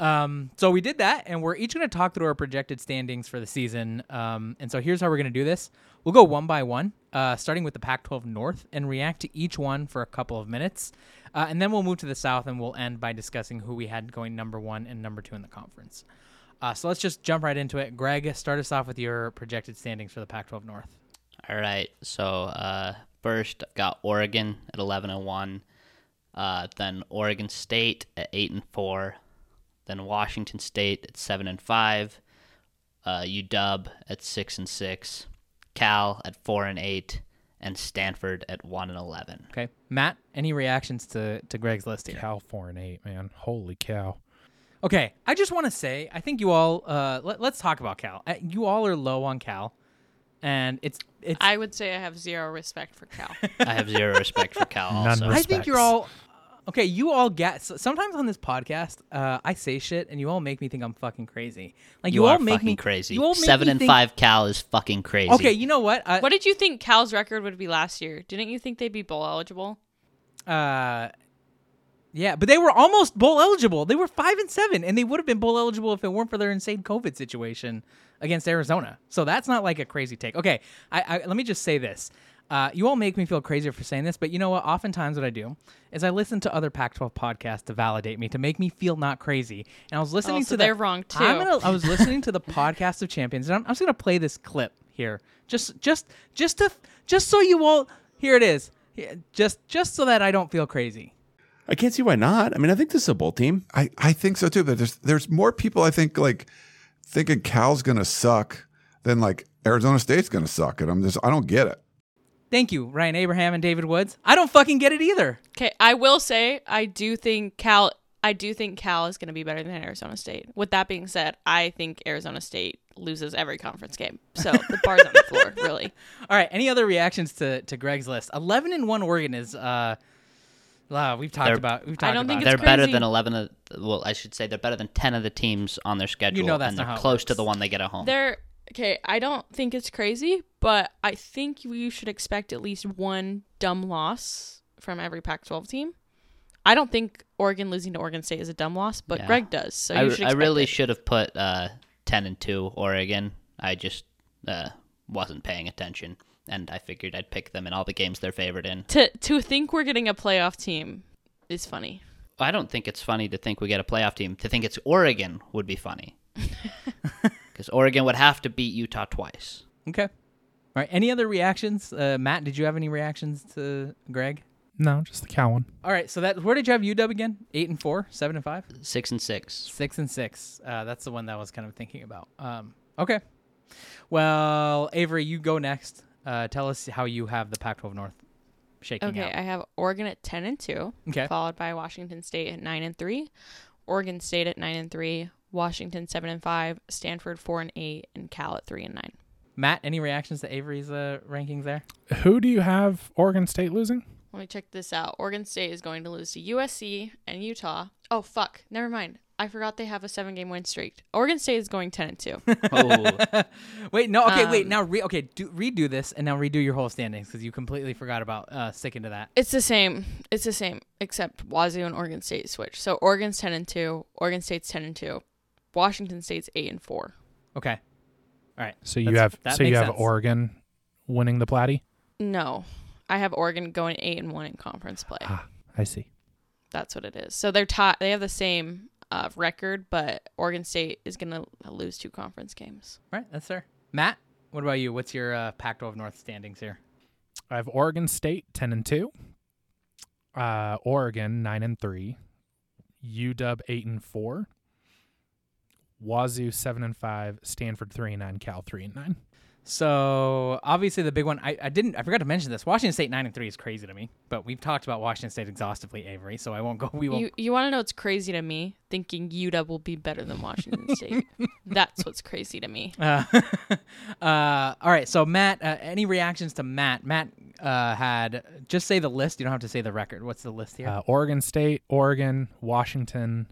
Um, so we did that, and we're each going to talk through our projected standings for the season. Um, and so here's how we're going to do this: we'll go one by one, uh, starting with the Pac-12 North, and react to each one for a couple of minutes, uh, and then we'll move to the South, and we'll end by discussing who we had going number one and number two in the conference. Uh, so let's just jump right into it. Greg, start us off with your projected standings for the Pac-12 North. All right. So uh, first, got Oregon at eleven and one. Uh, then Oregon State at eight and four. Then Washington State at seven and five. Uh, UW at six and six. Cal at four and eight, and Stanford at one and eleven. Okay, Matt. Any reactions to to Greg's list here? Cal four and eight, man. Holy cow. Okay, I just want to say, I think you all. Uh, let, us talk about Cal. Uh, You all are low on Cal, and it's it's. I would say I have zero respect for Cal. I have zero respect for Cal. None Also, res- I think you're all. Okay, you all get. so- Sometimes on this podcast, uh, I say shit, and you all make me think I'm fucking crazy. Like you, you all are make fucking me crazy. You all make Seven me and think- five Cal is fucking crazy. Okay, you know what? Uh, what did you think Cal's record would be last year? Didn't you think they'd be bowl eligible? Uh, yeah, but they were almost bowl eligible. They were five and seven, and they would have been bowl eligible if it weren't for their insane COVID situation against Arizona. So that's not like a crazy take. Okay, I, I let me just say this. Uh, you all make me feel crazier for saying this, but you know what? Oftentimes, what I do is I listen to other Pac-12 podcasts to validate me, to make me feel not crazy. And I was listening Oh, so to the- they're wrong, I'm too. gonna, I was listening to the podcast of champions, and I'm, I'm just gonna play this clip here, just, just, just to, just so you all. Here it is. Just, just so that I don't feel crazy. I can't see why not. I mean, I think this is a bowl team. I, I think so too. But there's there's more people I think like thinking Cal's gonna suck than like Arizona State's gonna suck. And I'm just I don't get it. Thank you, Ryan Abraham and David Woods. I don't fucking get it either. Okay, I will say I do think Cal. I do think Cal is going to be better than Arizona State. With that being said, I think Arizona State loses every conference game. So the bar's on the floor, really. All right. Any other reactions to, to Greg's list? Eleven and one Oregon is uh, wow, we've talked They're- about. We've talked I don't about think it. they're it's better than 11 of well i should say they're better than 10 of the teams on their schedule know that's and not they're how it close to the one they get at home They're okay. I don't think it's crazy, but I think we should expect at least one dumb loss from every Pac-12 team. I don't think Oregon losing to Oregon State is a dumb loss, but Yeah. Greg does. So I, you should. I really it. should have put uh, 10 and 2 oregon i just uh, wasn't paying attention and i figured i'd pick them in all the games they're favored in to to think we're getting a playoff team is funny. i don't think it's funny to think we get a playoff team to think it's oregon would be funny because oregon would have to beat utah twice Okay. All right. Any other reactions? Uh, Matt, did you have any reactions to Greg? No, just the Cal one. All right. So that where did you have UW again? Eight and four, seven and five, six and six six and six. Uh, that's the one that I was kind of thinking about. Um, okay. Well, Avery, you go next. Uh, tell us how you have the Pac-12 North shaking Okay, out. I have Oregon at ten and two, Okay. followed by Washington State at nine and three, Oregon State at nine and three, Washington seven and five, Stanford four and eight, and Cal at three and nine. Matt, any reactions to Avery's uh, rankings there? Who do you have Oregon State losing? Let me check this out. Oregon State is going to lose to USC and Utah. Oh fuck, never mind. I forgot they have a seven game win streak. Oregon State is going ten and two. oh Wait, no. Okay, wait. Um, Now, re- okay, do, redo this and now redo your whole standings because you completely forgot about uh, sticking to that. it's the same. It's the same, except Wazoo and Oregon State switch. So Oregon's ten and two, Oregon State's ten and two, Washington State's eight and four. Okay. All right. So you That's- have so you have sense. Oregon winning the Platy. No, I have Oregon going eight and one in conference play. Ah, I see. That's what it is. So they're tied. They have the same uh, record, but Oregon State is going to lose two conference games. All right. That's fair. Matt, what about you? What's your uh, Pac-12 North standings here? I have Oregon State ten and two, uh, Oregon nine and three, UW eight and four, Wazoo seven and five, Stanford three and nine, Cal three and nine. So obviously the big one. I, I didn't. I forgot to mention this. Washington State nine and three is crazy to me. But we've talked about Washington State exhaustively, Avery. So I won't go. We won't. You you want to know what's crazy to me? Thinking UW will be better than Washington State. That's what's crazy to me. Uh, uh, all right. So Matt, uh, any reactions to Matt? Matt uh, had just say the list. You don't have to say the record. What's the list here? Uh, Oregon State, Oregon, Washington,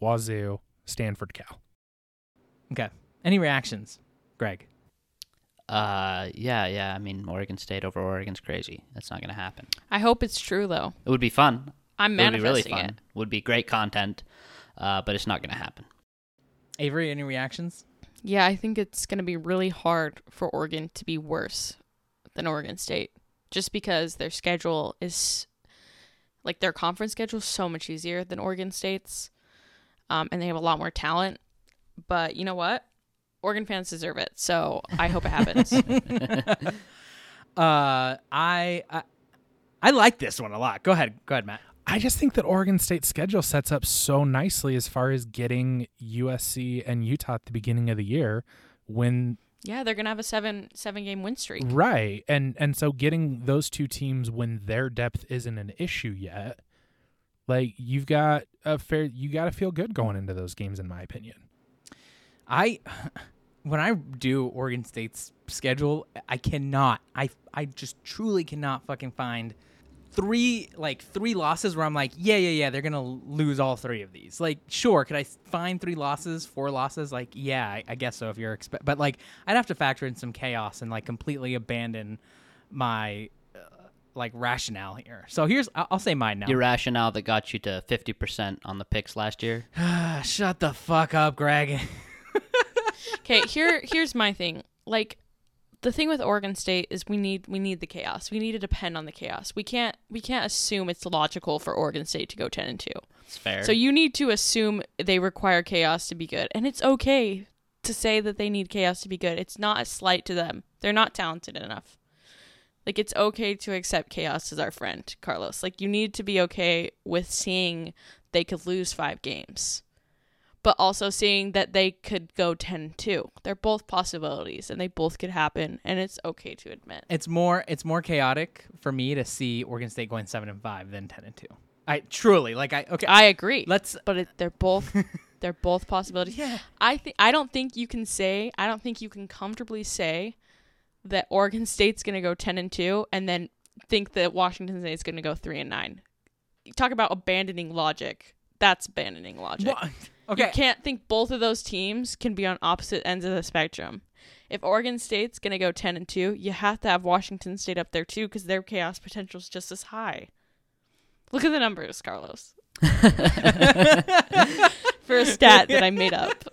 Wazoo, Stanford, Cal. Okay. Any reactions, Greg? uh yeah yeah i mean oregon state over oregon's crazy that's not gonna happen I hope it's true though. it would be fun I'm mad. it would be really fun it. would be great content uh, but it's not gonna happen Avery, any reactions? Yeah, I think it's going to be really hard for Oregon to be worse than Oregon State just because their schedule is like their conference schedule is so much easier than Oregon State's. Um, and they have a lot more talent. But you know what? Oregon fans deserve it. So I hope it happens. Uh, I, I I like this one a lot. Go ahead. Go ahead, Matt. I just think that Oregon State's schedule sets up so nicely as far as getting USC and Utah at the beginning of the year when Yeah, they're gonna have a seven seven game win streak. right and and so getting those two teams when their depth isn't an issue yet like you've got a fair you got to feel good going into those games in my opinion. I when I do Oregon State's schedule, I cannot. I I just truly cannot fucking find three like three losses where I'm like, yeah, yeah, yeah, they're gonna lose all three of these. Like, sure, could I find three losses, four losses? Like, yeah, I, I guess so. If you're expect, but like, I'd have to factor in some chaos and like completely abandon my uh, like rationale here. So here's I'll, I'll say mine now. Your rationale that got you to 50% on the picks last year. Shut the fuck up, Greg. Okay, here here's my thing. Like the thing with Oregon State is we need we need the chaos. We need to depend on the chaos. We can't we can't assume it's logical for Oregon State to go 10 and 2. It's fair. So you need to assume they require chaos to be good. And it's okay to say that they need chaos to be good. It's not a slight to them. They're not talented enough. Like it's okay to accept chaos as our friend, Carlos. Like you need to be okay with seeing they could lose 5 games. But also seeing that they could go 10 2. They're both possibilities and they both could happen and it's okay to admit. It's more it's more chaotic for me to see Oregon State going seven and five than ten and two. I truly like I okay. I agree. let's but it, they're both they're both possibilities. Yeah. I think I don't think you can say I don't think you can comfortably say that Oregon State's going to go 10 and 2 and then think that Washington State's going to go 3 and 9. You talk about abandoning logic. That's abandoning logic. Okay. You can't think both of those teams can be on opposite ends of the spectrum. If Oregon State's going to go 10 and 2, you have to have Washington State up there too cuz their chaos potential is just as high. Look at the numbers, Carlos. For a stat that I made up.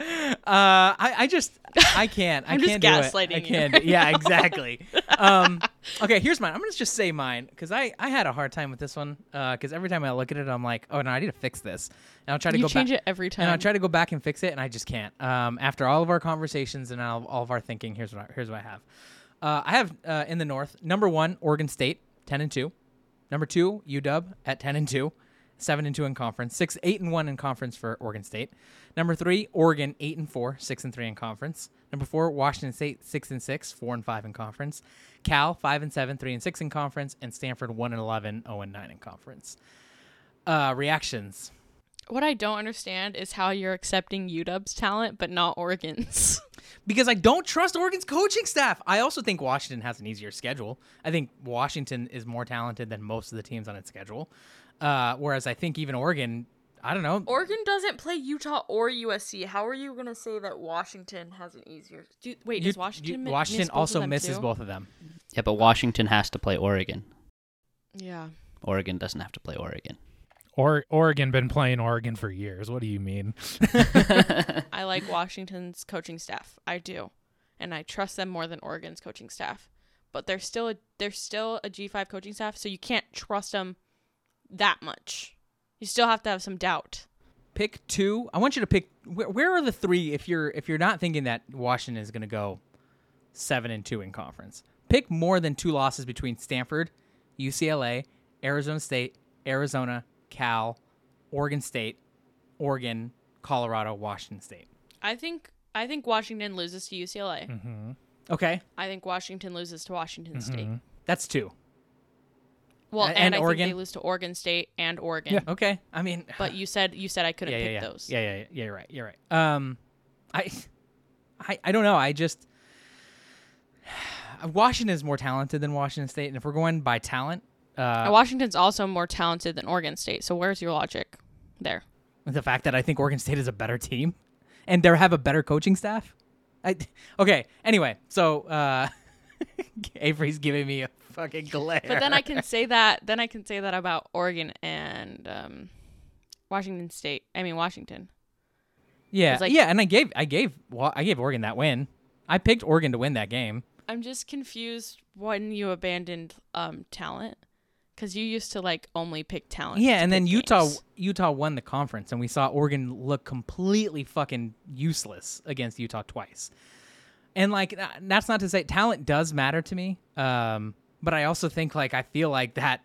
Uh, I, I just I can't I I'm just can't do it. I you can't. right do- yeah, exactly. um, okay, here's mine. I'm gonna just say mine because I I had a hard time with this one because every time I look at it, I'm like, oh no, I need to fix this, and I'll try to You go change back. it every time. And I'll time. try to go back and fix it, and I just can't. Um, after all of our conversations and all, all of our thinking, here's what I, here's what I have. Uh, I have uh, in the North number one Oregon State ten and two, number two UW at ten and two, seven and two in conference, six eight and one in conference for Oregon State. Number three Oregon eight and four, six and three in conference. Number four Washington State six and six, four and five in conference. Cal five and seven, three and six in conference, and Stanford one and 11, 0 and nine in conference. Uh, reactions. What I don't understand is how you're accepting UW's talent but not Oregon's. because I don't trust Oregon's coaching staff. I also think Washington has an easier schedule. I think Washington is more talented than most of the teams on its schedule. Uh, whereas I think even Oregon, I don't know. Oregon doesn't play Utah or USC. How are you going to say that Washington has an easier? Do, wait, You- does Washington? you- mi- Washington miss both of also them misses too? both of them. yeah, but Washington has to play Oregon. Yeah. Oregon doesn't have to play Oregon. Or Oregon been playing Oregon for years. What do you mean? I like Washington's coaching staff. I do, and I trust them more than Oregon's coaching staff. But they're still a they're still a G five coaching staff, so you can't trust them that much. You still have to have some doubt. Pick two. I want you to pick. Where, where are the three? If you're if you're not thinking that Washington is going to go seven and two in conference, pick more than two losses between Stanford, UCLA, Arizona State, Arizona, Cal, Oregon State, Oregon, Colorado, Washington State. I think I think Washington loses to UCLA. Mm-hmm. Okay, I think Washington loses to Washington State. that's two. Well, and, and I Oregon? think they lose to Oregon State and Oregon. Yeah. Okay, I mean, But you said you said I couldn't yeah, yeah, pick yeah. those. yeah, yeah, yeah, yeah. You're right. You're right. Um, I, I, I don't know. I just Washington is more talented than Washington State, and if we're going by talent, uh, Washington's also more talented than Oregon State. So where's your logic there? the fact that I think Oregon State is a better team, and they have a better coaching staff. I okay. Anyway, so uh, Avery's giving me a fucking glare. But then I can say that. Then I can say that about Oregon and um, Washington State. I mean Washington. yeah, it's like- yeah, and I gave I gave well, I gave Oregon that win. I picked Oregon to win that game. I'm just confused when you abandoned um, talent because you used to like only pick talent. Yeah, and then Utah games. Utah won the conference, and we saw Oregon look completely fucking useless against Utah twice. And like that's not to say talent does matter to me, um, but I also think like I feel like that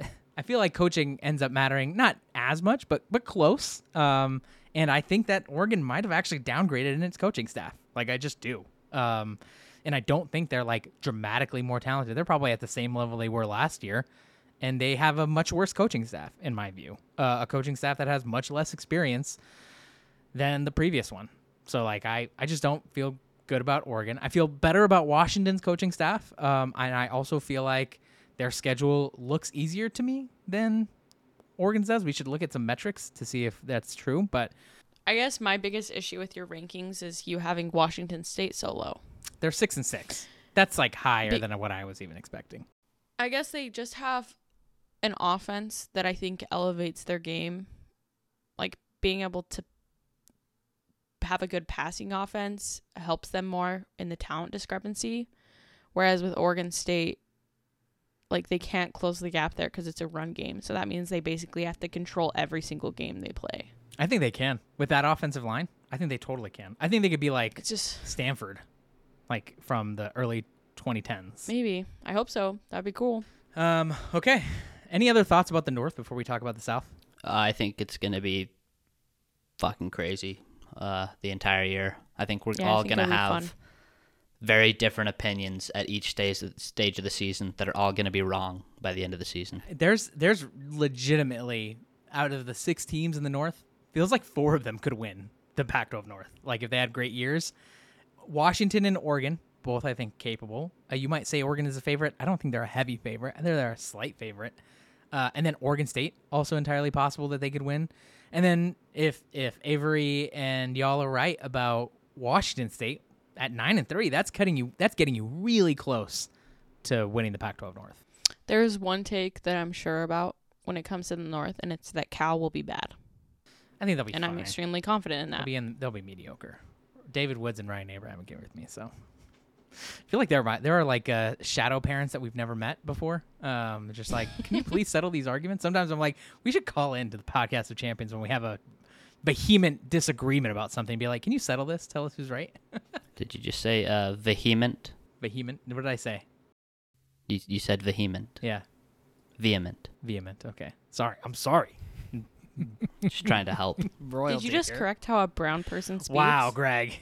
I feel like coaching ends up mattering not as much, but but close. Um, and I think that Oregon might have actually downgraded in its coaching staff. Like I just do. Um, and I don't think they're like dramatically more talented. They're probably at the same level they were last year, and they have a much worse coaching staff, in my view. Uh, a coaching staff that has much less experience than the previous one. So like I, I just don't feel good about Oregon. I feel better about Washington's coaching staff. Um, and I also feel like their schedule looks easier to me than Oregon's does. We should look at some metrics to see if that's true. But I guess my biggest issue with your rankings is you having Washington State so low. they're six and six. That's like higher Be- than what I was even expecting. I guess they just have an offense that I think elevates their game. Like being able to have a good passing offense helps them more in the talent discrepancy. Whereas with Oregon State, like they can't close the gap there because it's a run game. So that means they basically have to control every single game they play. I think they can with that offensive line. I think they totally can. I think they could be like It's just Stanford, like from the early 2010s. maybe. I hope so. That'd be cool. Um, okay. Any other thoughts about the North before we talk about the South? I think it's gonna be fucking crazy uh, the entire year. I think we're Yeah, all think gonna have fun. very different opinions at each stage stage of the season that are all gonna be wrong by the end of the season. There's there's legitimately out of the six teams in the North, feels like four of them could win the Pac-12 North. Like if they had great years, Washington and Oregon, both I think capable. Uh, you might say Oregon is a favorite. I don't think they're a heavy favorite. I think they're a slight favorite. Uh, and then Oregon State also entirely possible that they could win. And then if if Avery and y'all are right about Washington State at nine and three, that's cutting you. That's getting you really close to winning the Pac-12 North. There's one take that I'm sure about when it comes to the North, and it's that Cal will be bad. I think they'll be and fine. I'm extremely confident in They'll that. be in. They'll be mediocre. David Woods and Ryan Abraham agree with me. So I feel like there are there are like uh, shadow parents that we've never met before. Um, just like, can you please settle these arguments? Sometimes I'm like, we should call into the podcast of champions when we have a vehement disagreement about something. Be like, can you settle this? Tell us who's right. Did you just say uh, vehement? vehement. What did I say? You, you said vehement. Yeah, Vehement. vehement. Okay, sorry. I'm sorry. Just trying to help. Did you just here. correct how a brown person speaks? Wow, Greg.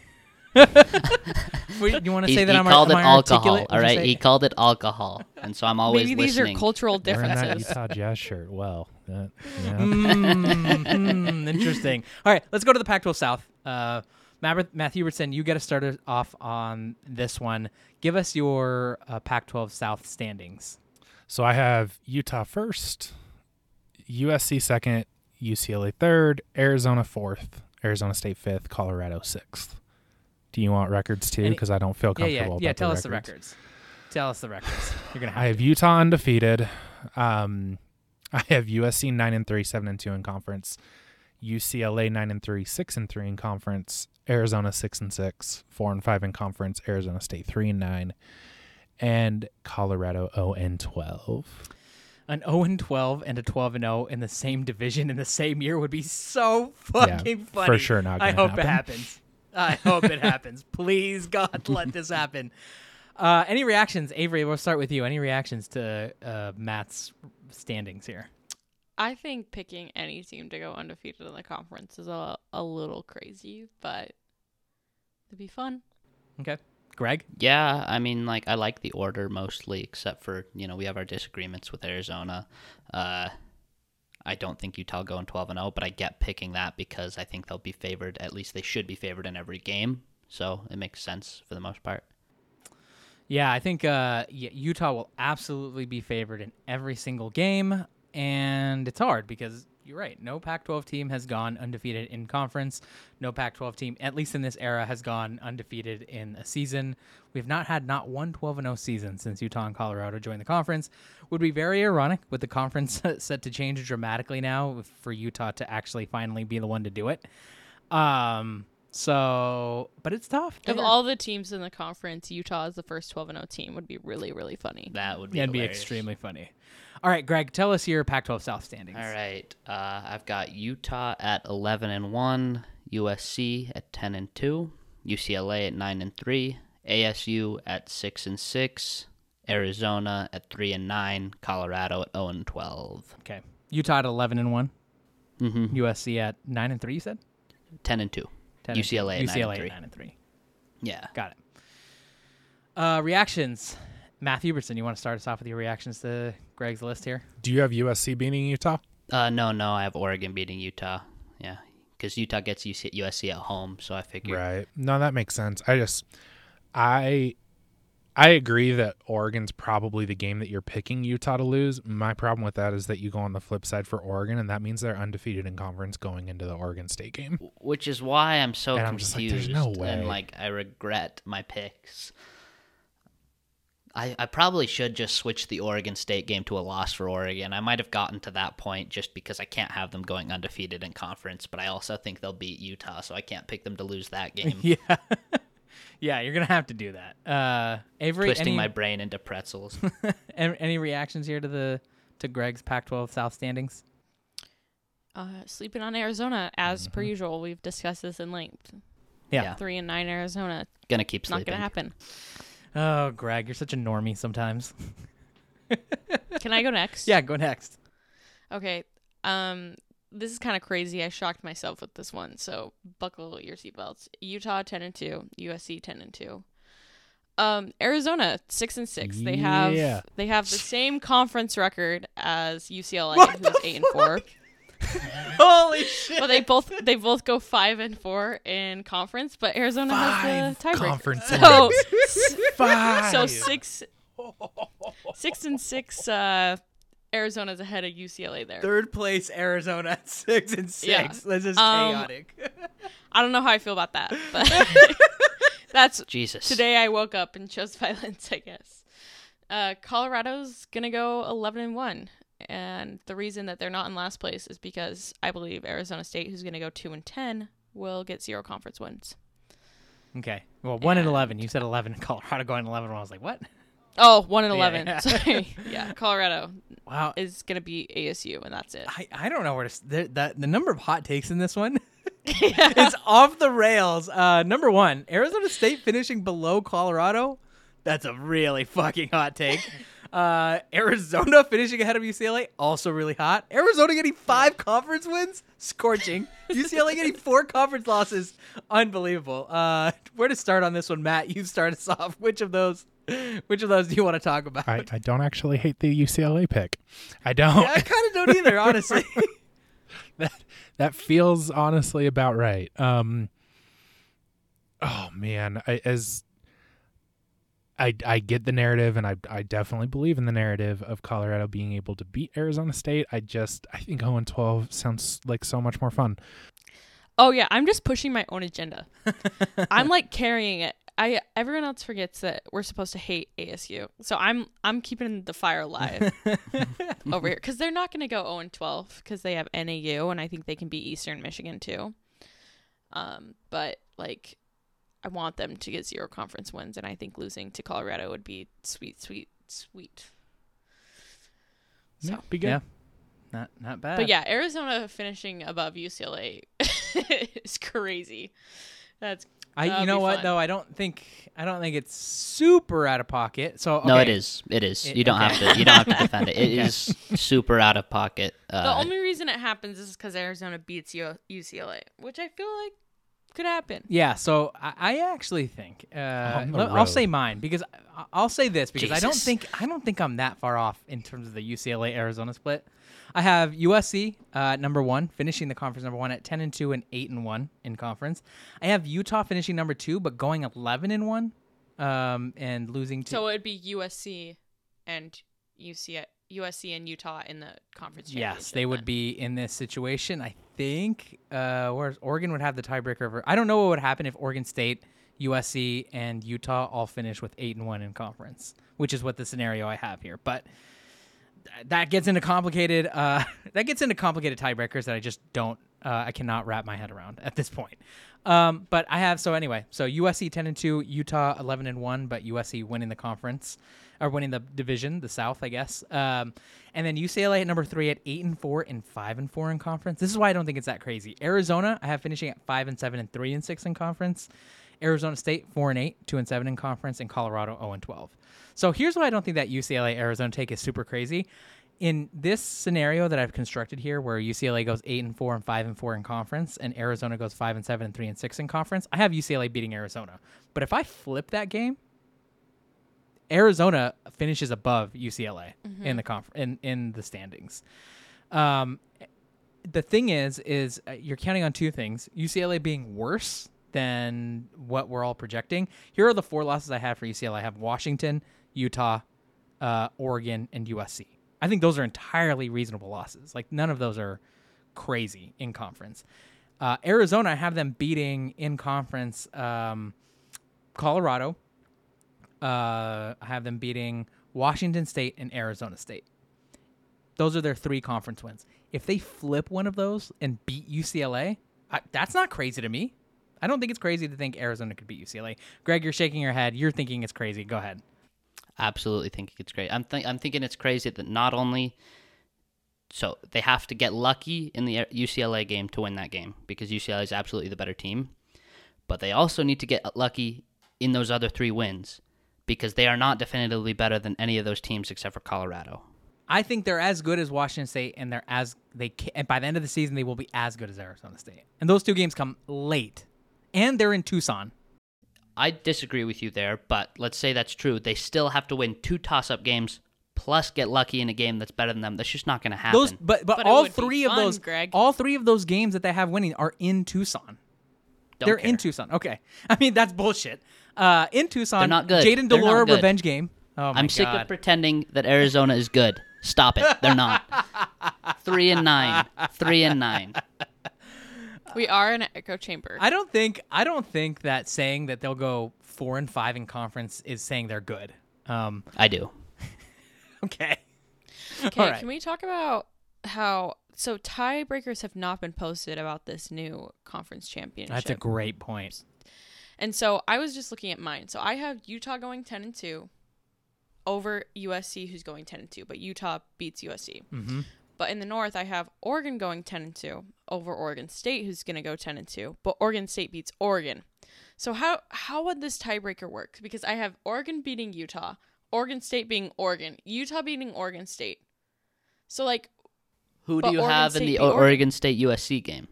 Wait, you want to say that he I'm called it am alcohol. articulate? All Would you right, say- he called it alcohol, and so I'm always Maybe these listening. are cultural Wearing that differences. Utah Jazz shirt. Well, that, yeah. Mm, mm, interesting. All right, let's go to the Pac-12 South. Uh, Matt, Matt Hubertson, you get us started off on this one. Give us your uh, Pac-12 South standings. So I have Utah first, USC second, UCLA third, Arizona fourth, Arizona State fifth, Colorado sixth. Do you want records too? Because I don't feel comfortable. yeah, yeah. about Tell the us the records. Tell us the records. You're gonna have. I have Utah undefeated. Um, I have USC nine and three, seven and two in conference. UCLA nine and three, six and three in conference. Arizona six and six, four and five in conference. Arizona State three and nine, and Colorado zero and twelve. an 0 and 12 and a 12 and 0 in the same division in the same year would be so fucking for funny. For sure not I hope it happens. I hope it happens. Please, God, let this happen. Uh, any reactions, Avery? We'll start with you. Any reactions to uh, Matt's standings here? I think picking any team to go undefeated in the conference is a, a little crazy, but it'd be fun. Okay, Greg. Yeah, I mean, like I like the order mostly, except for you know we have our disagreements with Arizona. Uh, I don't think Utah going twelve and zero, but I get picking that because I think they'll be favored. At least they should be favored in every game, so it makes sense for the most part. Yeah, I think uh, Utah will absolutely be favored in every single game, and it's hard because you're right. No Pac-12 team has gone undefeated in conference. No Pac-12 team, at least in this era, has gone undefeated in a season. We've not had not one 12 0 season since Utah and Colorado joined the conference. Would be very ironic with the conference set to change dramatically now for Utah to actually finally be the one to do it. Um. So, but it's tough. Of all the teams in the conference, Utah is the first 12 0 team would be really, really funny. That would be That'd be extremely funny. All right, Greg, tell us your Pac-12 South standings. All right, uh, I've got Utah at eleven and one, USC at ten and two, UCLA at nine and three, ASU at six and six, Arizona at three and nine, Colorado at zero and twelve, Okay. Utah at 11 and 1. mm-hmm. USC at 9 and 3, you said? ten and two. 10 and two. UCLA at nine and three. at 9 and 3. Yeah. Got it. Uh, reactions. Matt Hubertson, you want to start us off with your reactions to Greg's list here? Do you have USC beating Utah? Uh, no, no, I have Oregon beating Utah. Yeah, because Utah gets UC- USC at home, so I figured. Right. No, that makes sense. I just I I agree that Oregon's probably the game that you're picking Utah to lose. My problem with that is that you go on the flip side for Oregon and that means they're undefeated in conference going into the Oregon State game. Which is why I'm so And I'm just like, confused there's no way. and like I regret my picks. I, I probably should just switch the Oregon State game to a loss for Oregon. I might have gotten to that point just because I can't have them going undefeated in conference, but I also think they'll beat Utah, so I can't pick them to lose that game. Yeah. yeah, you're going to have to do that. Uh, Avery, Twisting any, my brain into pretzels. any reactions here to the to Greg's Pac-12 South standings? Uh, sleeping on Arizona as per usual. We've discussed this in length. Yeah. Yeah. Three and nine Arizona. Gonna keep It's not gonna happen. Oh, Greg, you're such a normie sometimes. Can I go next? yeah, go next. Okay. Um, this is kind of crazy. I shocked myself with this one, so buckle your seatbelts. Utah ten and two, USC ten and two. Um, Arizona six and six. They Yeah. have they have the same conference record as UCLA, What who's eight and four. Holy shit. Well, they both they both go five and four in conference, but Arizona has the tiebreaker. conference So Five. so six six and six. Uh, Arizona's ahead of UCLA there. Third place Arizona at 6 and 6. Yeah. This is Um, chaotic. I don't know how I feel about that, but that's Jesus. today. I woke up and chose violence. I guess. Uh, Colorado's gonna go eleven and one, and the reason that they're not in last place is because I believe Arizona State, who's gonna go two and ten, will get zero conference wins. okay. Well, 1 and and- 11. You said 11 Colorado going 11. I was like, what? Oh, one and 11. yeah. Sorry. Yeah, Colorado Wow. is gonna be ASU, and that's it. I, I don't know where to. The, the, the number of hot takes in this one it's off the rails. Uh, number one, Arizona State finishing below Colorado. That's a really fucking hot take. Uh, Arizona finishing ahead of UCLA, also really hot. Arizona getting five conference wins, scorching. UCLA getting four conference losses, unbelievable. Uh, where to start on this one, Matt? You start us off. Which of those? Which of those do you want to talk about? I, I don't actually hate the UCLA pick. I don't. Yeah, I kind of don't either, honestly. that that feels honestly about right. Um Oh man, I as I I get the narrative and I I definitely believe in the narrative of Colorado being able to beat Arizona State. I just I think 0 and 12 sounds like so much more fun. Oh yeah, I'm just pushing my own agenda. I'm like carrying it. I everyone else forgets that we're supposed to hate ASU, so I'm I'm keeping the fire alive over here because they're not going to go 0 and 12 because they have NAU and I think they can beat Eastern Michigan too. Um, but like, I want them to get zero conference wins, and I think losing to Colorado would be sweet, sweet, sweet. So, Yeah, be good. Yeah. Not not bad. but yeah, Arizona finishing above UCLA is crazy. That's I you know what fun. though I don't think I don't think it's super out of pocket. So No, it okay. is. It is. It- you don't okay. have to. You don't have to defend it. It is super out of pocket. Uh, the only reason it happens is because Arizona beats UCLA, which I feel like could happen. Yeah, so I, I actually think uh, let- I'll say mine because I, I'll say this because I don't think I don't think I'm that far off in terms of the UCLA Arizona split. I have USC uh, number one, finishing the conference number one at ten and two and eight and one in conference. I have Utah finishing number two, but going eleven and one, um, and losing to So it'd be USC and UC USC and Utah in the conference. Yes, they would be in this situation. I think uh, whereas Oregon would have the tiebreaker over. I don't know what would happen if Oregon State, USC, and Utah all finish with eight and one in conference, which is what the scenario I have here. But th- that gets into complicated. Uh, that gets into complicated tiebreakers that I just don't. Uh, I cannot wrap my head around at this point. Um, but I have so anyway. So USC ten and two, Utah eleven and one, but USC winning the conference or winning the division, the South, I guess. Um, and then UCLA at number three at eight and four and five and four in conference. This is why I don't think it's that crazy. Arizona, I have finishing at five and seven and three and six in conference. Arizona State four and eight, two and seven in conference, and Colorado zero and twelve. So here's why I don't think that UCLA Arizona take is super crazy. In this scenario that I've constructed here, where UCLA goes eight and four and five and four in conference, and Arizona goes five and seven and three and six in conference, I have UCLA beating Arizona. But if I flip that game, Arizona finishes above UCLA in the conf- in in the standings. Um, the thing is, is uh, you're counting on two things: UCLA being worse than what we're all projecting. Here are the four losses I have for UCLA. I have Washington, Utah, uh, Oregon, and USC. I think those are entirely reasonable losses. Like none of those are crazy in conference. Uh, Arizona, I have them beating in conference um, Colorado. Uh, I have them beating Washington State and Arizona State. Those are their three conference wins. If they flip one of those and beat UCLA, I, that's not crazy to me. I don't think it's crazy to think Arizona could beat UCLA. Greg, you're shaking your head. You're thinking it's crazy. Go ahead. Absolutely thinking it's great. I'm th- I'm thinking it's crazy that not only so they have to get lucky in the UCLA game to win that game because UCLA is absolutely the better team, but they also need to get lucky in those other three wins because they are not definitively better than any of those teams except for Colorado. I think they're as good as Washington State, and they're as they ca- and by the end of the season they will be as good as Arizona State. And those two games come late, and they're in Tucson. I disagree with you there, but let's say that's true. They still have to win two toss-up games plus get lucky in a game that's better than them. That's just not going to happen. Those, but but, But all would be three of those, Greg. all three of those games that they have winning are in Tucson. Don't they're care. in Tucson. Okay, I mean that's bullshit. Uh, in Tucson, They're not good. Jayden de Laura good. revenge game. Oh my I'm sick of pretending that Arizona is good. Stop it. They're not. Three and nine. Three and nine. We are in an echo chamber. I don't think I don't think that saying that they'll go four and five in conference is saying they're good. Um, I do. okay. Okay, All right. can we talk about how so tiebreakers have not been posted about this new conference championship? That's a great point. And so I was just looking at mine. So I have Utah going 10 and 2 over USC who's going 10 and 2, but Utah beats USC. Mm-hmm. But in the north I have Oregon going 10 and 2 over Oregon State who's going to go 10 and 2, but Oregon State beats Oregon. So how how would this tiebreaker work? Because I have Oregon beating Utah, Oregon State beating Oregon, Utah beating Oregon State. So like Who do you Oregon have in State the Oregon. Oregon State USC game?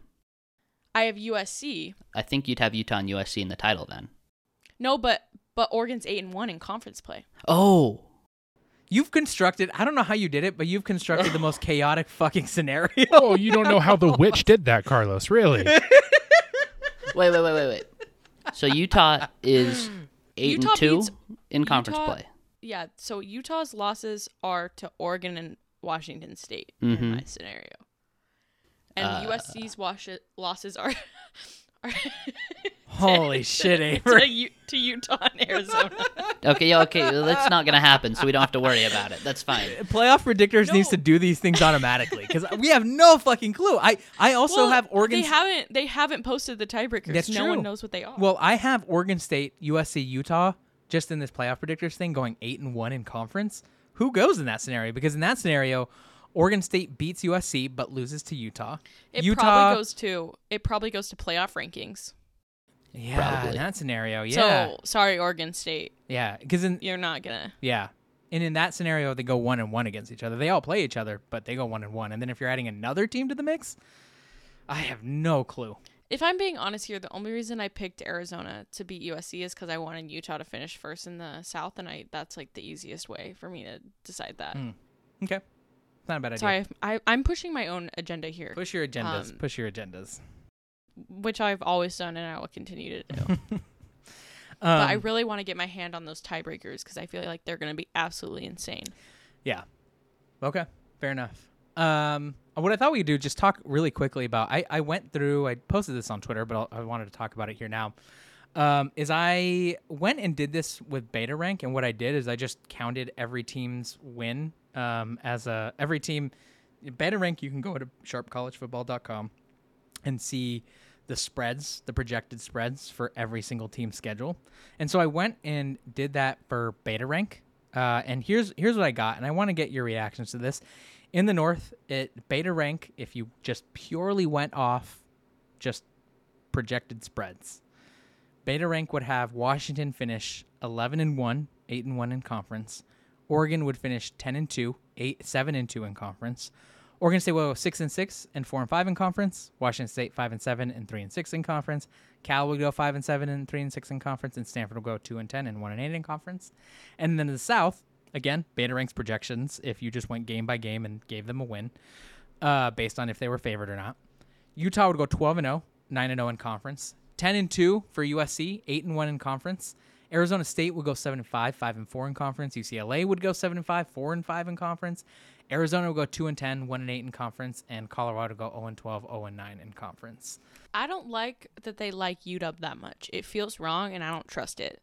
I have USC. I think you'd have Utah and USC in the title then. No, but but Oregon's 8 and 1 in conference play. Oh. You've constructed. I don't know how you did it, but you've constructed the most chaotic fucking scenario. Oh, you don't know how the witch did that, Carlos. Really? Wait, wait, wait, wait, wait. So Utah is eight Utah and two beats- in conference Utah- play. Yeah, so Utah's losses are to Oregon and Washington State Mhm. in my scenario. And Uh, USC's wash- losses are, are Holy shit, to, Avery. U- to Utah and Arizona. Okay, yeah, okay, well, that's not gonna happen, so we don't have to worry about it. That's fine. Playoff predictors needs to do these things automatically because we have no fucking clue. I I also Well, have Oregon. They haven't they haven't posted the tiebreakers. That's no true. one knows what they are. Well, I have Oregon State, USC, Utah just in this playoff predictors thing going eight and one in conference. Who goes in that scenario? Because in that scenario, Oregon State beats USC but loses to Utah. it Utah, probably goes to it probably goes to playoff rankings. Yeah, Probably. in that scenario, yeah, So sorry, Oregon State, yeah, because in you're not gonna. yeah, and in that scenario, they go one and one against each other. They all play each other, but they go one and one. And then if you're adding another team to the mix, I have no clue. If I'm being honest here, the only reason I picked Arizona to beat USC is because I wanted Utah to finish first in the South, and I that's like the easiest way for me to decide that. Mm. Okay, it's not a bad idea. Sorry, I, I'm pushing my own agenda here, Push your agendas. Um, Push your agendas. Which I've always done and I will continue to do. Um, but I really want to get my hand on those tiebreakers because I feel like they're going to be absolutely insane. Yeah. Okay. Fair enough. Um, what I thought we could do just talk really quickly about. I, I went through. I posted this on Twitter, but I'll, I wanted to talk about it here now. Um, is I went and did this with Beta Rank, and what I did is I just counted every team's win um, as a every team. Beta Rank, you can go to sharpcollegefootball.com and see the spreads, the projected spreads for every single team schedule. And so I went and did that for Beta Rank. Uh, and here's here's what I got, and I want to get your reactions to this. In the North, it Beta Rank, if you just purely went off just projected spreads, Beta rank would have Washington finish 11 and 1, 8 and 1 in conference. Oregon would finish 10 and 2, 8 7 and 2 in conference. Oregon State will go 6 and 6 and 4 and 5 in conference. Washington State 5 and 7 and 3 and 6 in conference. Cal will go 5 and 7 and 3 and 6 in conference and Stanford will go 2 and 10 and 1 and 8 in conference. And then the South, again, Beta ranks projections if you just went game by game and gave them a win uh, based on if they were favored or not. Utah would go 12 and 0, 9 and 0 in conference. 10 and 2 for USC, 8 and 1 in conference. Arizona State would go 7 and 5, 5 and 4 in conference. UCLA would go 7 and 5, 4 and 5 in conference. Arizona will go 2 and 10, 1 and 8 in conference, and Colorado go 0 and 12, 0 and 9 in conference. I don't like that they like UW that much. It feels wrong, and I don't trust it.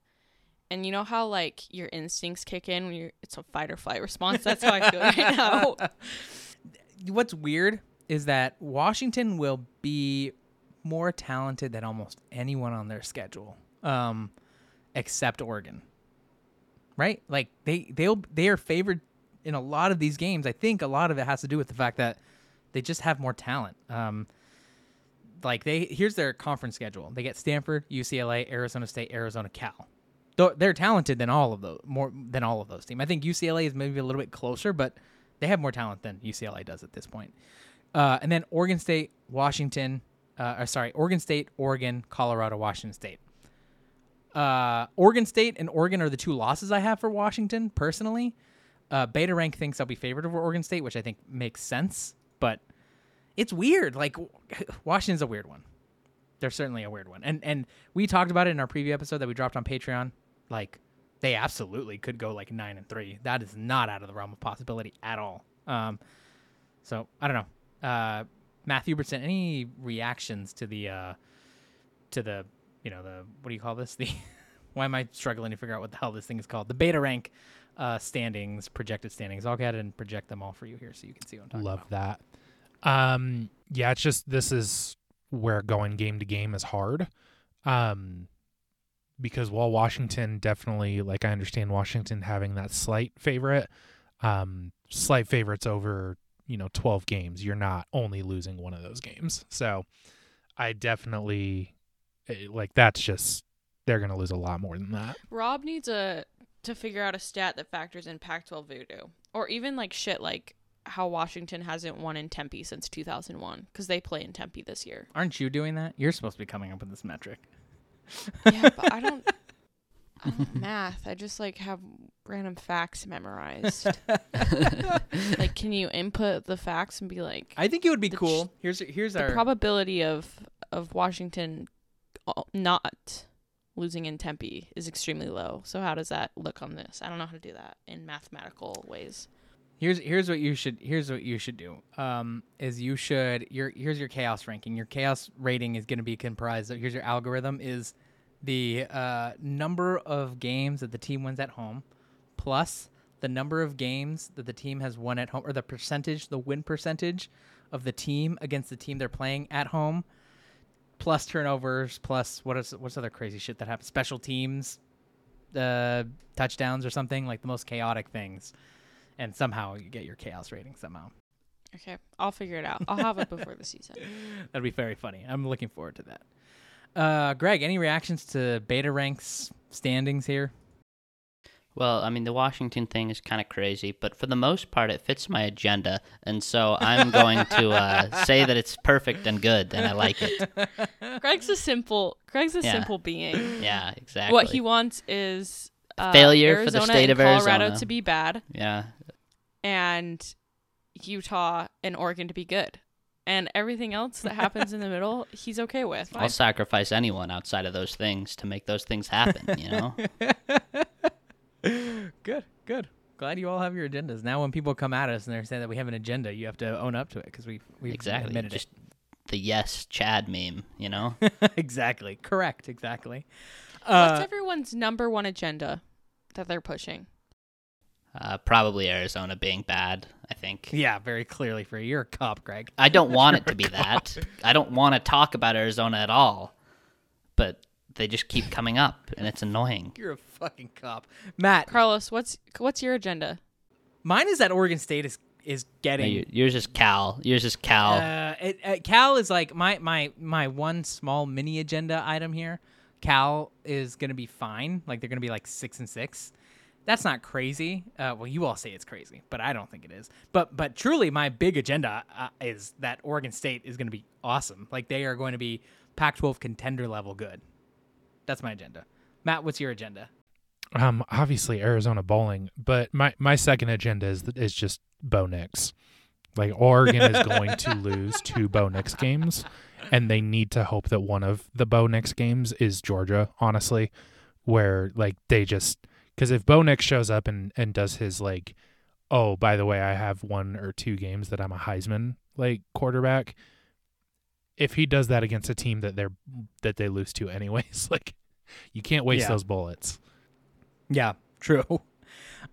And you know how like your instincts kick in when you're it's a fight or flight response. That's how I feel right now. What's weird is that Washington will be more talented than almost anyone on their schedule, um, except Oregon. Right? Like they they'll they are favored in a lot of these games. I think a lot of it has to do with the fact that they just have more talent. Um, like they here's their conference schedule. They get Stanford, UCLA, Arizona State, Arizona, Cal. They're talented than all of those more than all of those teams. I think UCLA is maybe a little bit closer, but they have more talent than UCLA does at this point. Uh, and then Oregon State, Washington, uh, or sorry, Oregon State, Oregon, Colorado, Washington State. Uh, Oregon State and Oregon are the two losses I have for Washington personally. Uh, Beta Rank thinks I'll be favored over Oregon State, which I think makes sense, but it's weird. Like Washington's a weird one. They're certainly a weird one, and and we talked about it in our preview episode that we dropped on Patreon. Like they absolutely could go like nine and three. That is not out of the realm of possibility at all. Um, so I don't know. Uh, Matthew Hubertson, any reactions to the uh, to the you know the what do you call this? The why am I struggling to figure out what the hell this thing is called? The beta rank uh, standings, projected standings. I'll go ahead and project them all for you here so you can see what I'm talking Love about. that. Um, yeah, it's just this is where going game to game is hard. Um, because while Washington definitely, like I understand Washington having that slight favorite, um, slight favorites over you know 12 games, you're not only losing one of those games. So I definitely eh, like that's just they're gonna lose a lot more than that. Rob needs a to figure out a stat that factors in Pac-12 voodoo, or even like shit like how Washington hasn't won in Tempe since 2001 because they play in Tempe this year. Aren't you doing that? You're supposed to be coming up with this metric. Yeah, but I don't. I don't math. I just like have random facts memorized. like, can you input the facts and be like, I think it would be cool. ch- Here's here's the our probability of of Washington uh, not losing in Tempe is extremely low. So how does that look on this? I don't know how to do that in mathematical ways. Here's here's what you should here's what you should do. Um, is you should your here's your chaos ranking. Your chaos rating is going to be comprised of here's your algorithm is the uh, number of games that the team wins at home plus the number of games that the team has won at home or the percentage the win percentage of the team against the team they're playing at home plus turnovers plus what is what's other crazy shit that happens special teams uh, touchdowns or something like the most chaotic things and somehow you get your chaos rating somehow. Okay, I'll figure it out. I'll have it before the season. That'd be very funny. I'm looking forward to that. Uh, Greg, any reactions to beta ranks standings here? Well, I mean, the Washington thing is kind of crazy, but for the most part, it fits my agenda, and so I'm going to uh, say that it's perfect and good, and I like it. Greg's a simple. Greg's a Yeah. simple being. Yeah, exactly. What he wants is uh, Failure for the state and of Colorado Arizona. to be bad Yeah, and Utah and Oregon to be good, and everything else that happens in the middle, he's okay with. I'll sacrifice anyone outside of those things to make those things happen. You know. Good, good. Glad you all have your agendas. Now, when people come at us and they're saying that we have an agenda, you have to own up to it because we we exactly. admitted Just the yes Chad meme. You know. exactly. Correct. Exactly. What's Uh, everyone's number one agenda that they're pushing? Uh, probably Arizona being bad. I think. yeah, very clearly for you. You're a cop, Greg. I don't want it to be that. I don't want to talk about Arizona at all. But they just keep coming up, and it's annoying. You're a fucking cop, Matt. Carlos, what's what's your agenda? Mine is that Oregon State is is No, getting you- yours is Cal. Yours is Cal. Uh, it, uh, Cal is like my my my one small mini agenda item here. Cal is going to be fine. Like they're going to be like six and six. That's not crazy. Uh, well, you all say it's crazy, but I don't think it is. But but truly, my big agenda uh, is that Oregon State is going to be awesome. Like they are going to be Pac-12 contender level good. That's my agenda. Matt, what's your agenda? Um, obviously Arizona bowling, but my my second agenda is is just Bo Nix. Like Oregon is going to lose two Bo Nix games, and they need to hope that one of the Bo Nix games is Georgia. Honestly, where like they just because if Bo Nix shows up and and does his like, oh by the way I have one or two games that I'm a Heisman like quarterback. If he does that against a team that they're that they lose to anyways, like you can't waste Yeah. those bullets. Yeah, true.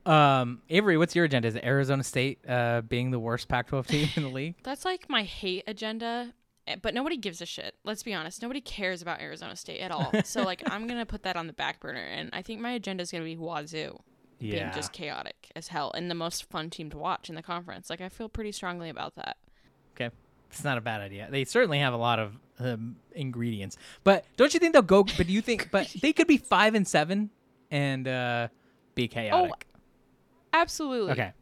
Um, Avery, what's your agenda? Is it Arizona State uh, being the worst Pac-12 team in the league? That's like my hate agenda, eh, but nobody gives a shit. Let's be honest. Nobody cares about Arizona State at all. so like I'm going to put that on the back burner and I think my agenda is going to be Wazoo being just chaotic as hell and the most fun team to watch in the conference. Like I feel pretty strongly about that. Okay. It's not a bad idea. They certainly have a lot of um, ingredients, but don't you think they'll go? But do you think? But they could be five and seven and uh, be chaotic. Oh, Absolutely. okay.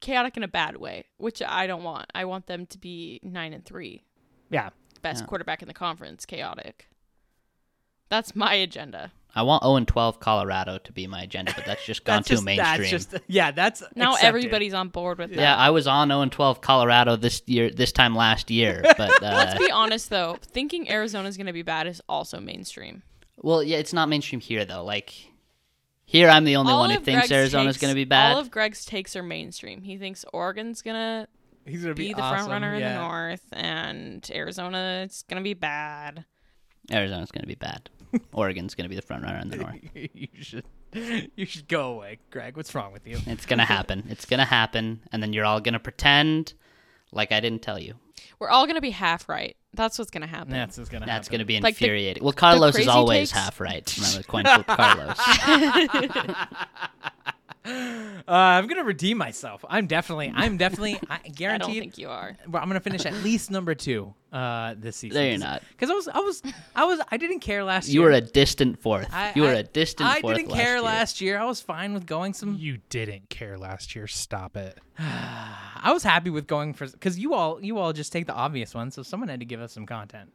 Chaotic in a bad way, which I don't want. I want them to be 9 and 3. Yeah. Best Yeah. quarterback in the conference, chaotic. That's my agenda. I want 0 and 12 Colorado to be my agenda, but that's just gone That's too just, mainstream. That's just yeah. That's Now accepted. everybody's on board with that. yeah, I was on 0 and 12 Colorado this year, this time last year, but uh, Let's be honest though, thinking Arizona's going to be bad is also mainstream. well, yeah, it's not mainstream here though. Like here, I'm the only All one who thinks Greg's Arizona's going to be bad. All of Greg's takes are mainstream. He thinks Oregon's going to He's gonna be, be, the awesome. front runner in the north and Arizona it's going to be bad. Arizona's going to be bad. Oregon's going to be the front runner in the north. you should you should go away, Greg. What's wrong with you? It's going to happen. It's going to happen, and then you're all going to pretend like I didn't tell you. We're all going to be half right. That's what's going to happen. That's what's gonna That's going to be Like the- infuriating. well, Carlos is always takes- half right. Remember, coin flip Carlos. Uh, I'm gonna redeem myself. I'm definitely. I'm definitely. I I don't think you are. Well, I'm gonna finish at least number two uh, this season. No, you're not. Because I was, I was, I was, I didn't care last year. You year. were a distant fourth. I- you were I- a distant I fourth. didn't last care year. last year. I was fine with going some. You didn't care last year. Stop it. I was happy with going for because you all, you all just take the obvious one. So someone had to give us some content.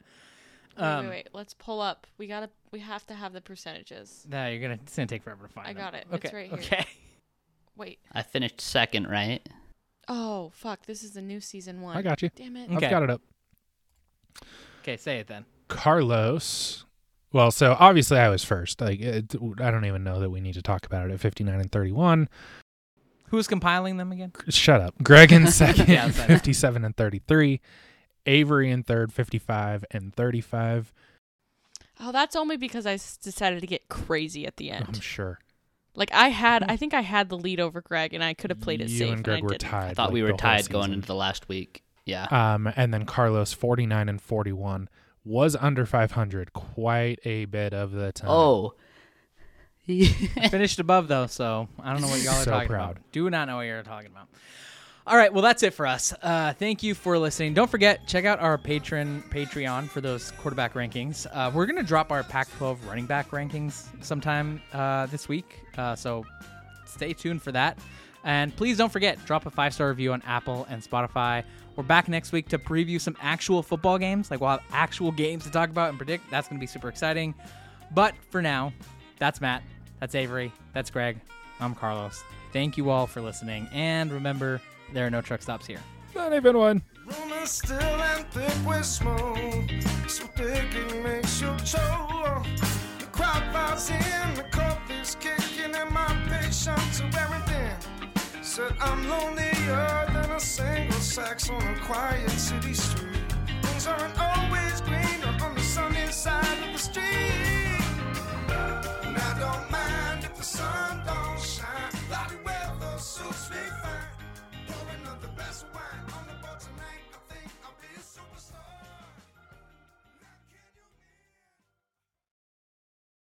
Wait, Um, wait, wait. Let's pull up. We got to we have to have the percentages. No, you're gonna. It's gonna take forever to find. I them. got it. It's Okay. right here. Okay. Wait. I finished second, right? Oh, fuck. This is the new season 1. I got you. Damn it. Okay. I've got it up. Okay. Say it then. Carlos. Well, so obviously I was first. Like it, I don't even know that we need to talk about it at 59 and 31. Who's compiling them again? Shut up. Greg in second, Yeah, 57 and 33. Avery in third, 55 and 35. Oh, that's only because I decided to get crazy at the end. I'm sure. Like I had, I think I had the lead over Greg, and I could have played it you safe. and Greg I were didn't. tied. I thought like, we were tied going into the last week. Yeah. Um, and then Carlos, 49 and 41, was under 500 quite a bit of the time. oh. Finished above though, so I don't know what y'all are So talking proud. about. Do not know what you're talking about. All right, well that's it for us. Uh, thank you for listening. Don't forget check out our patron Patreon for those quarterback rankings. Uh, we're gonna drop our Pac-12 running back rankings sometime uh, this week, uh, so stay tuned for that. And please don't forget drop a five star review on Apple and Spotify. We're back next week to preview some actual football games. Like we'll have actual games to talk about and predict. That's gonna be super exciting. But for now, that's Matt. That's Avery. That's Greg. I'm Carlos. Thank you all for listening. And remember, there are no truck stops here. Not even one. Rumors still and thick with smoke, so thick it makes you choke. The crowd files in, the coffee's kicking, and shirts are wearing thin. Said I'm lonelier than a single sax on a quiet city street. Things aren't always green on the sunny side of the street. And I don't mind if the sun don't shine. Bloody weather suits me fine. Pouring up the best wine on the boat tonight.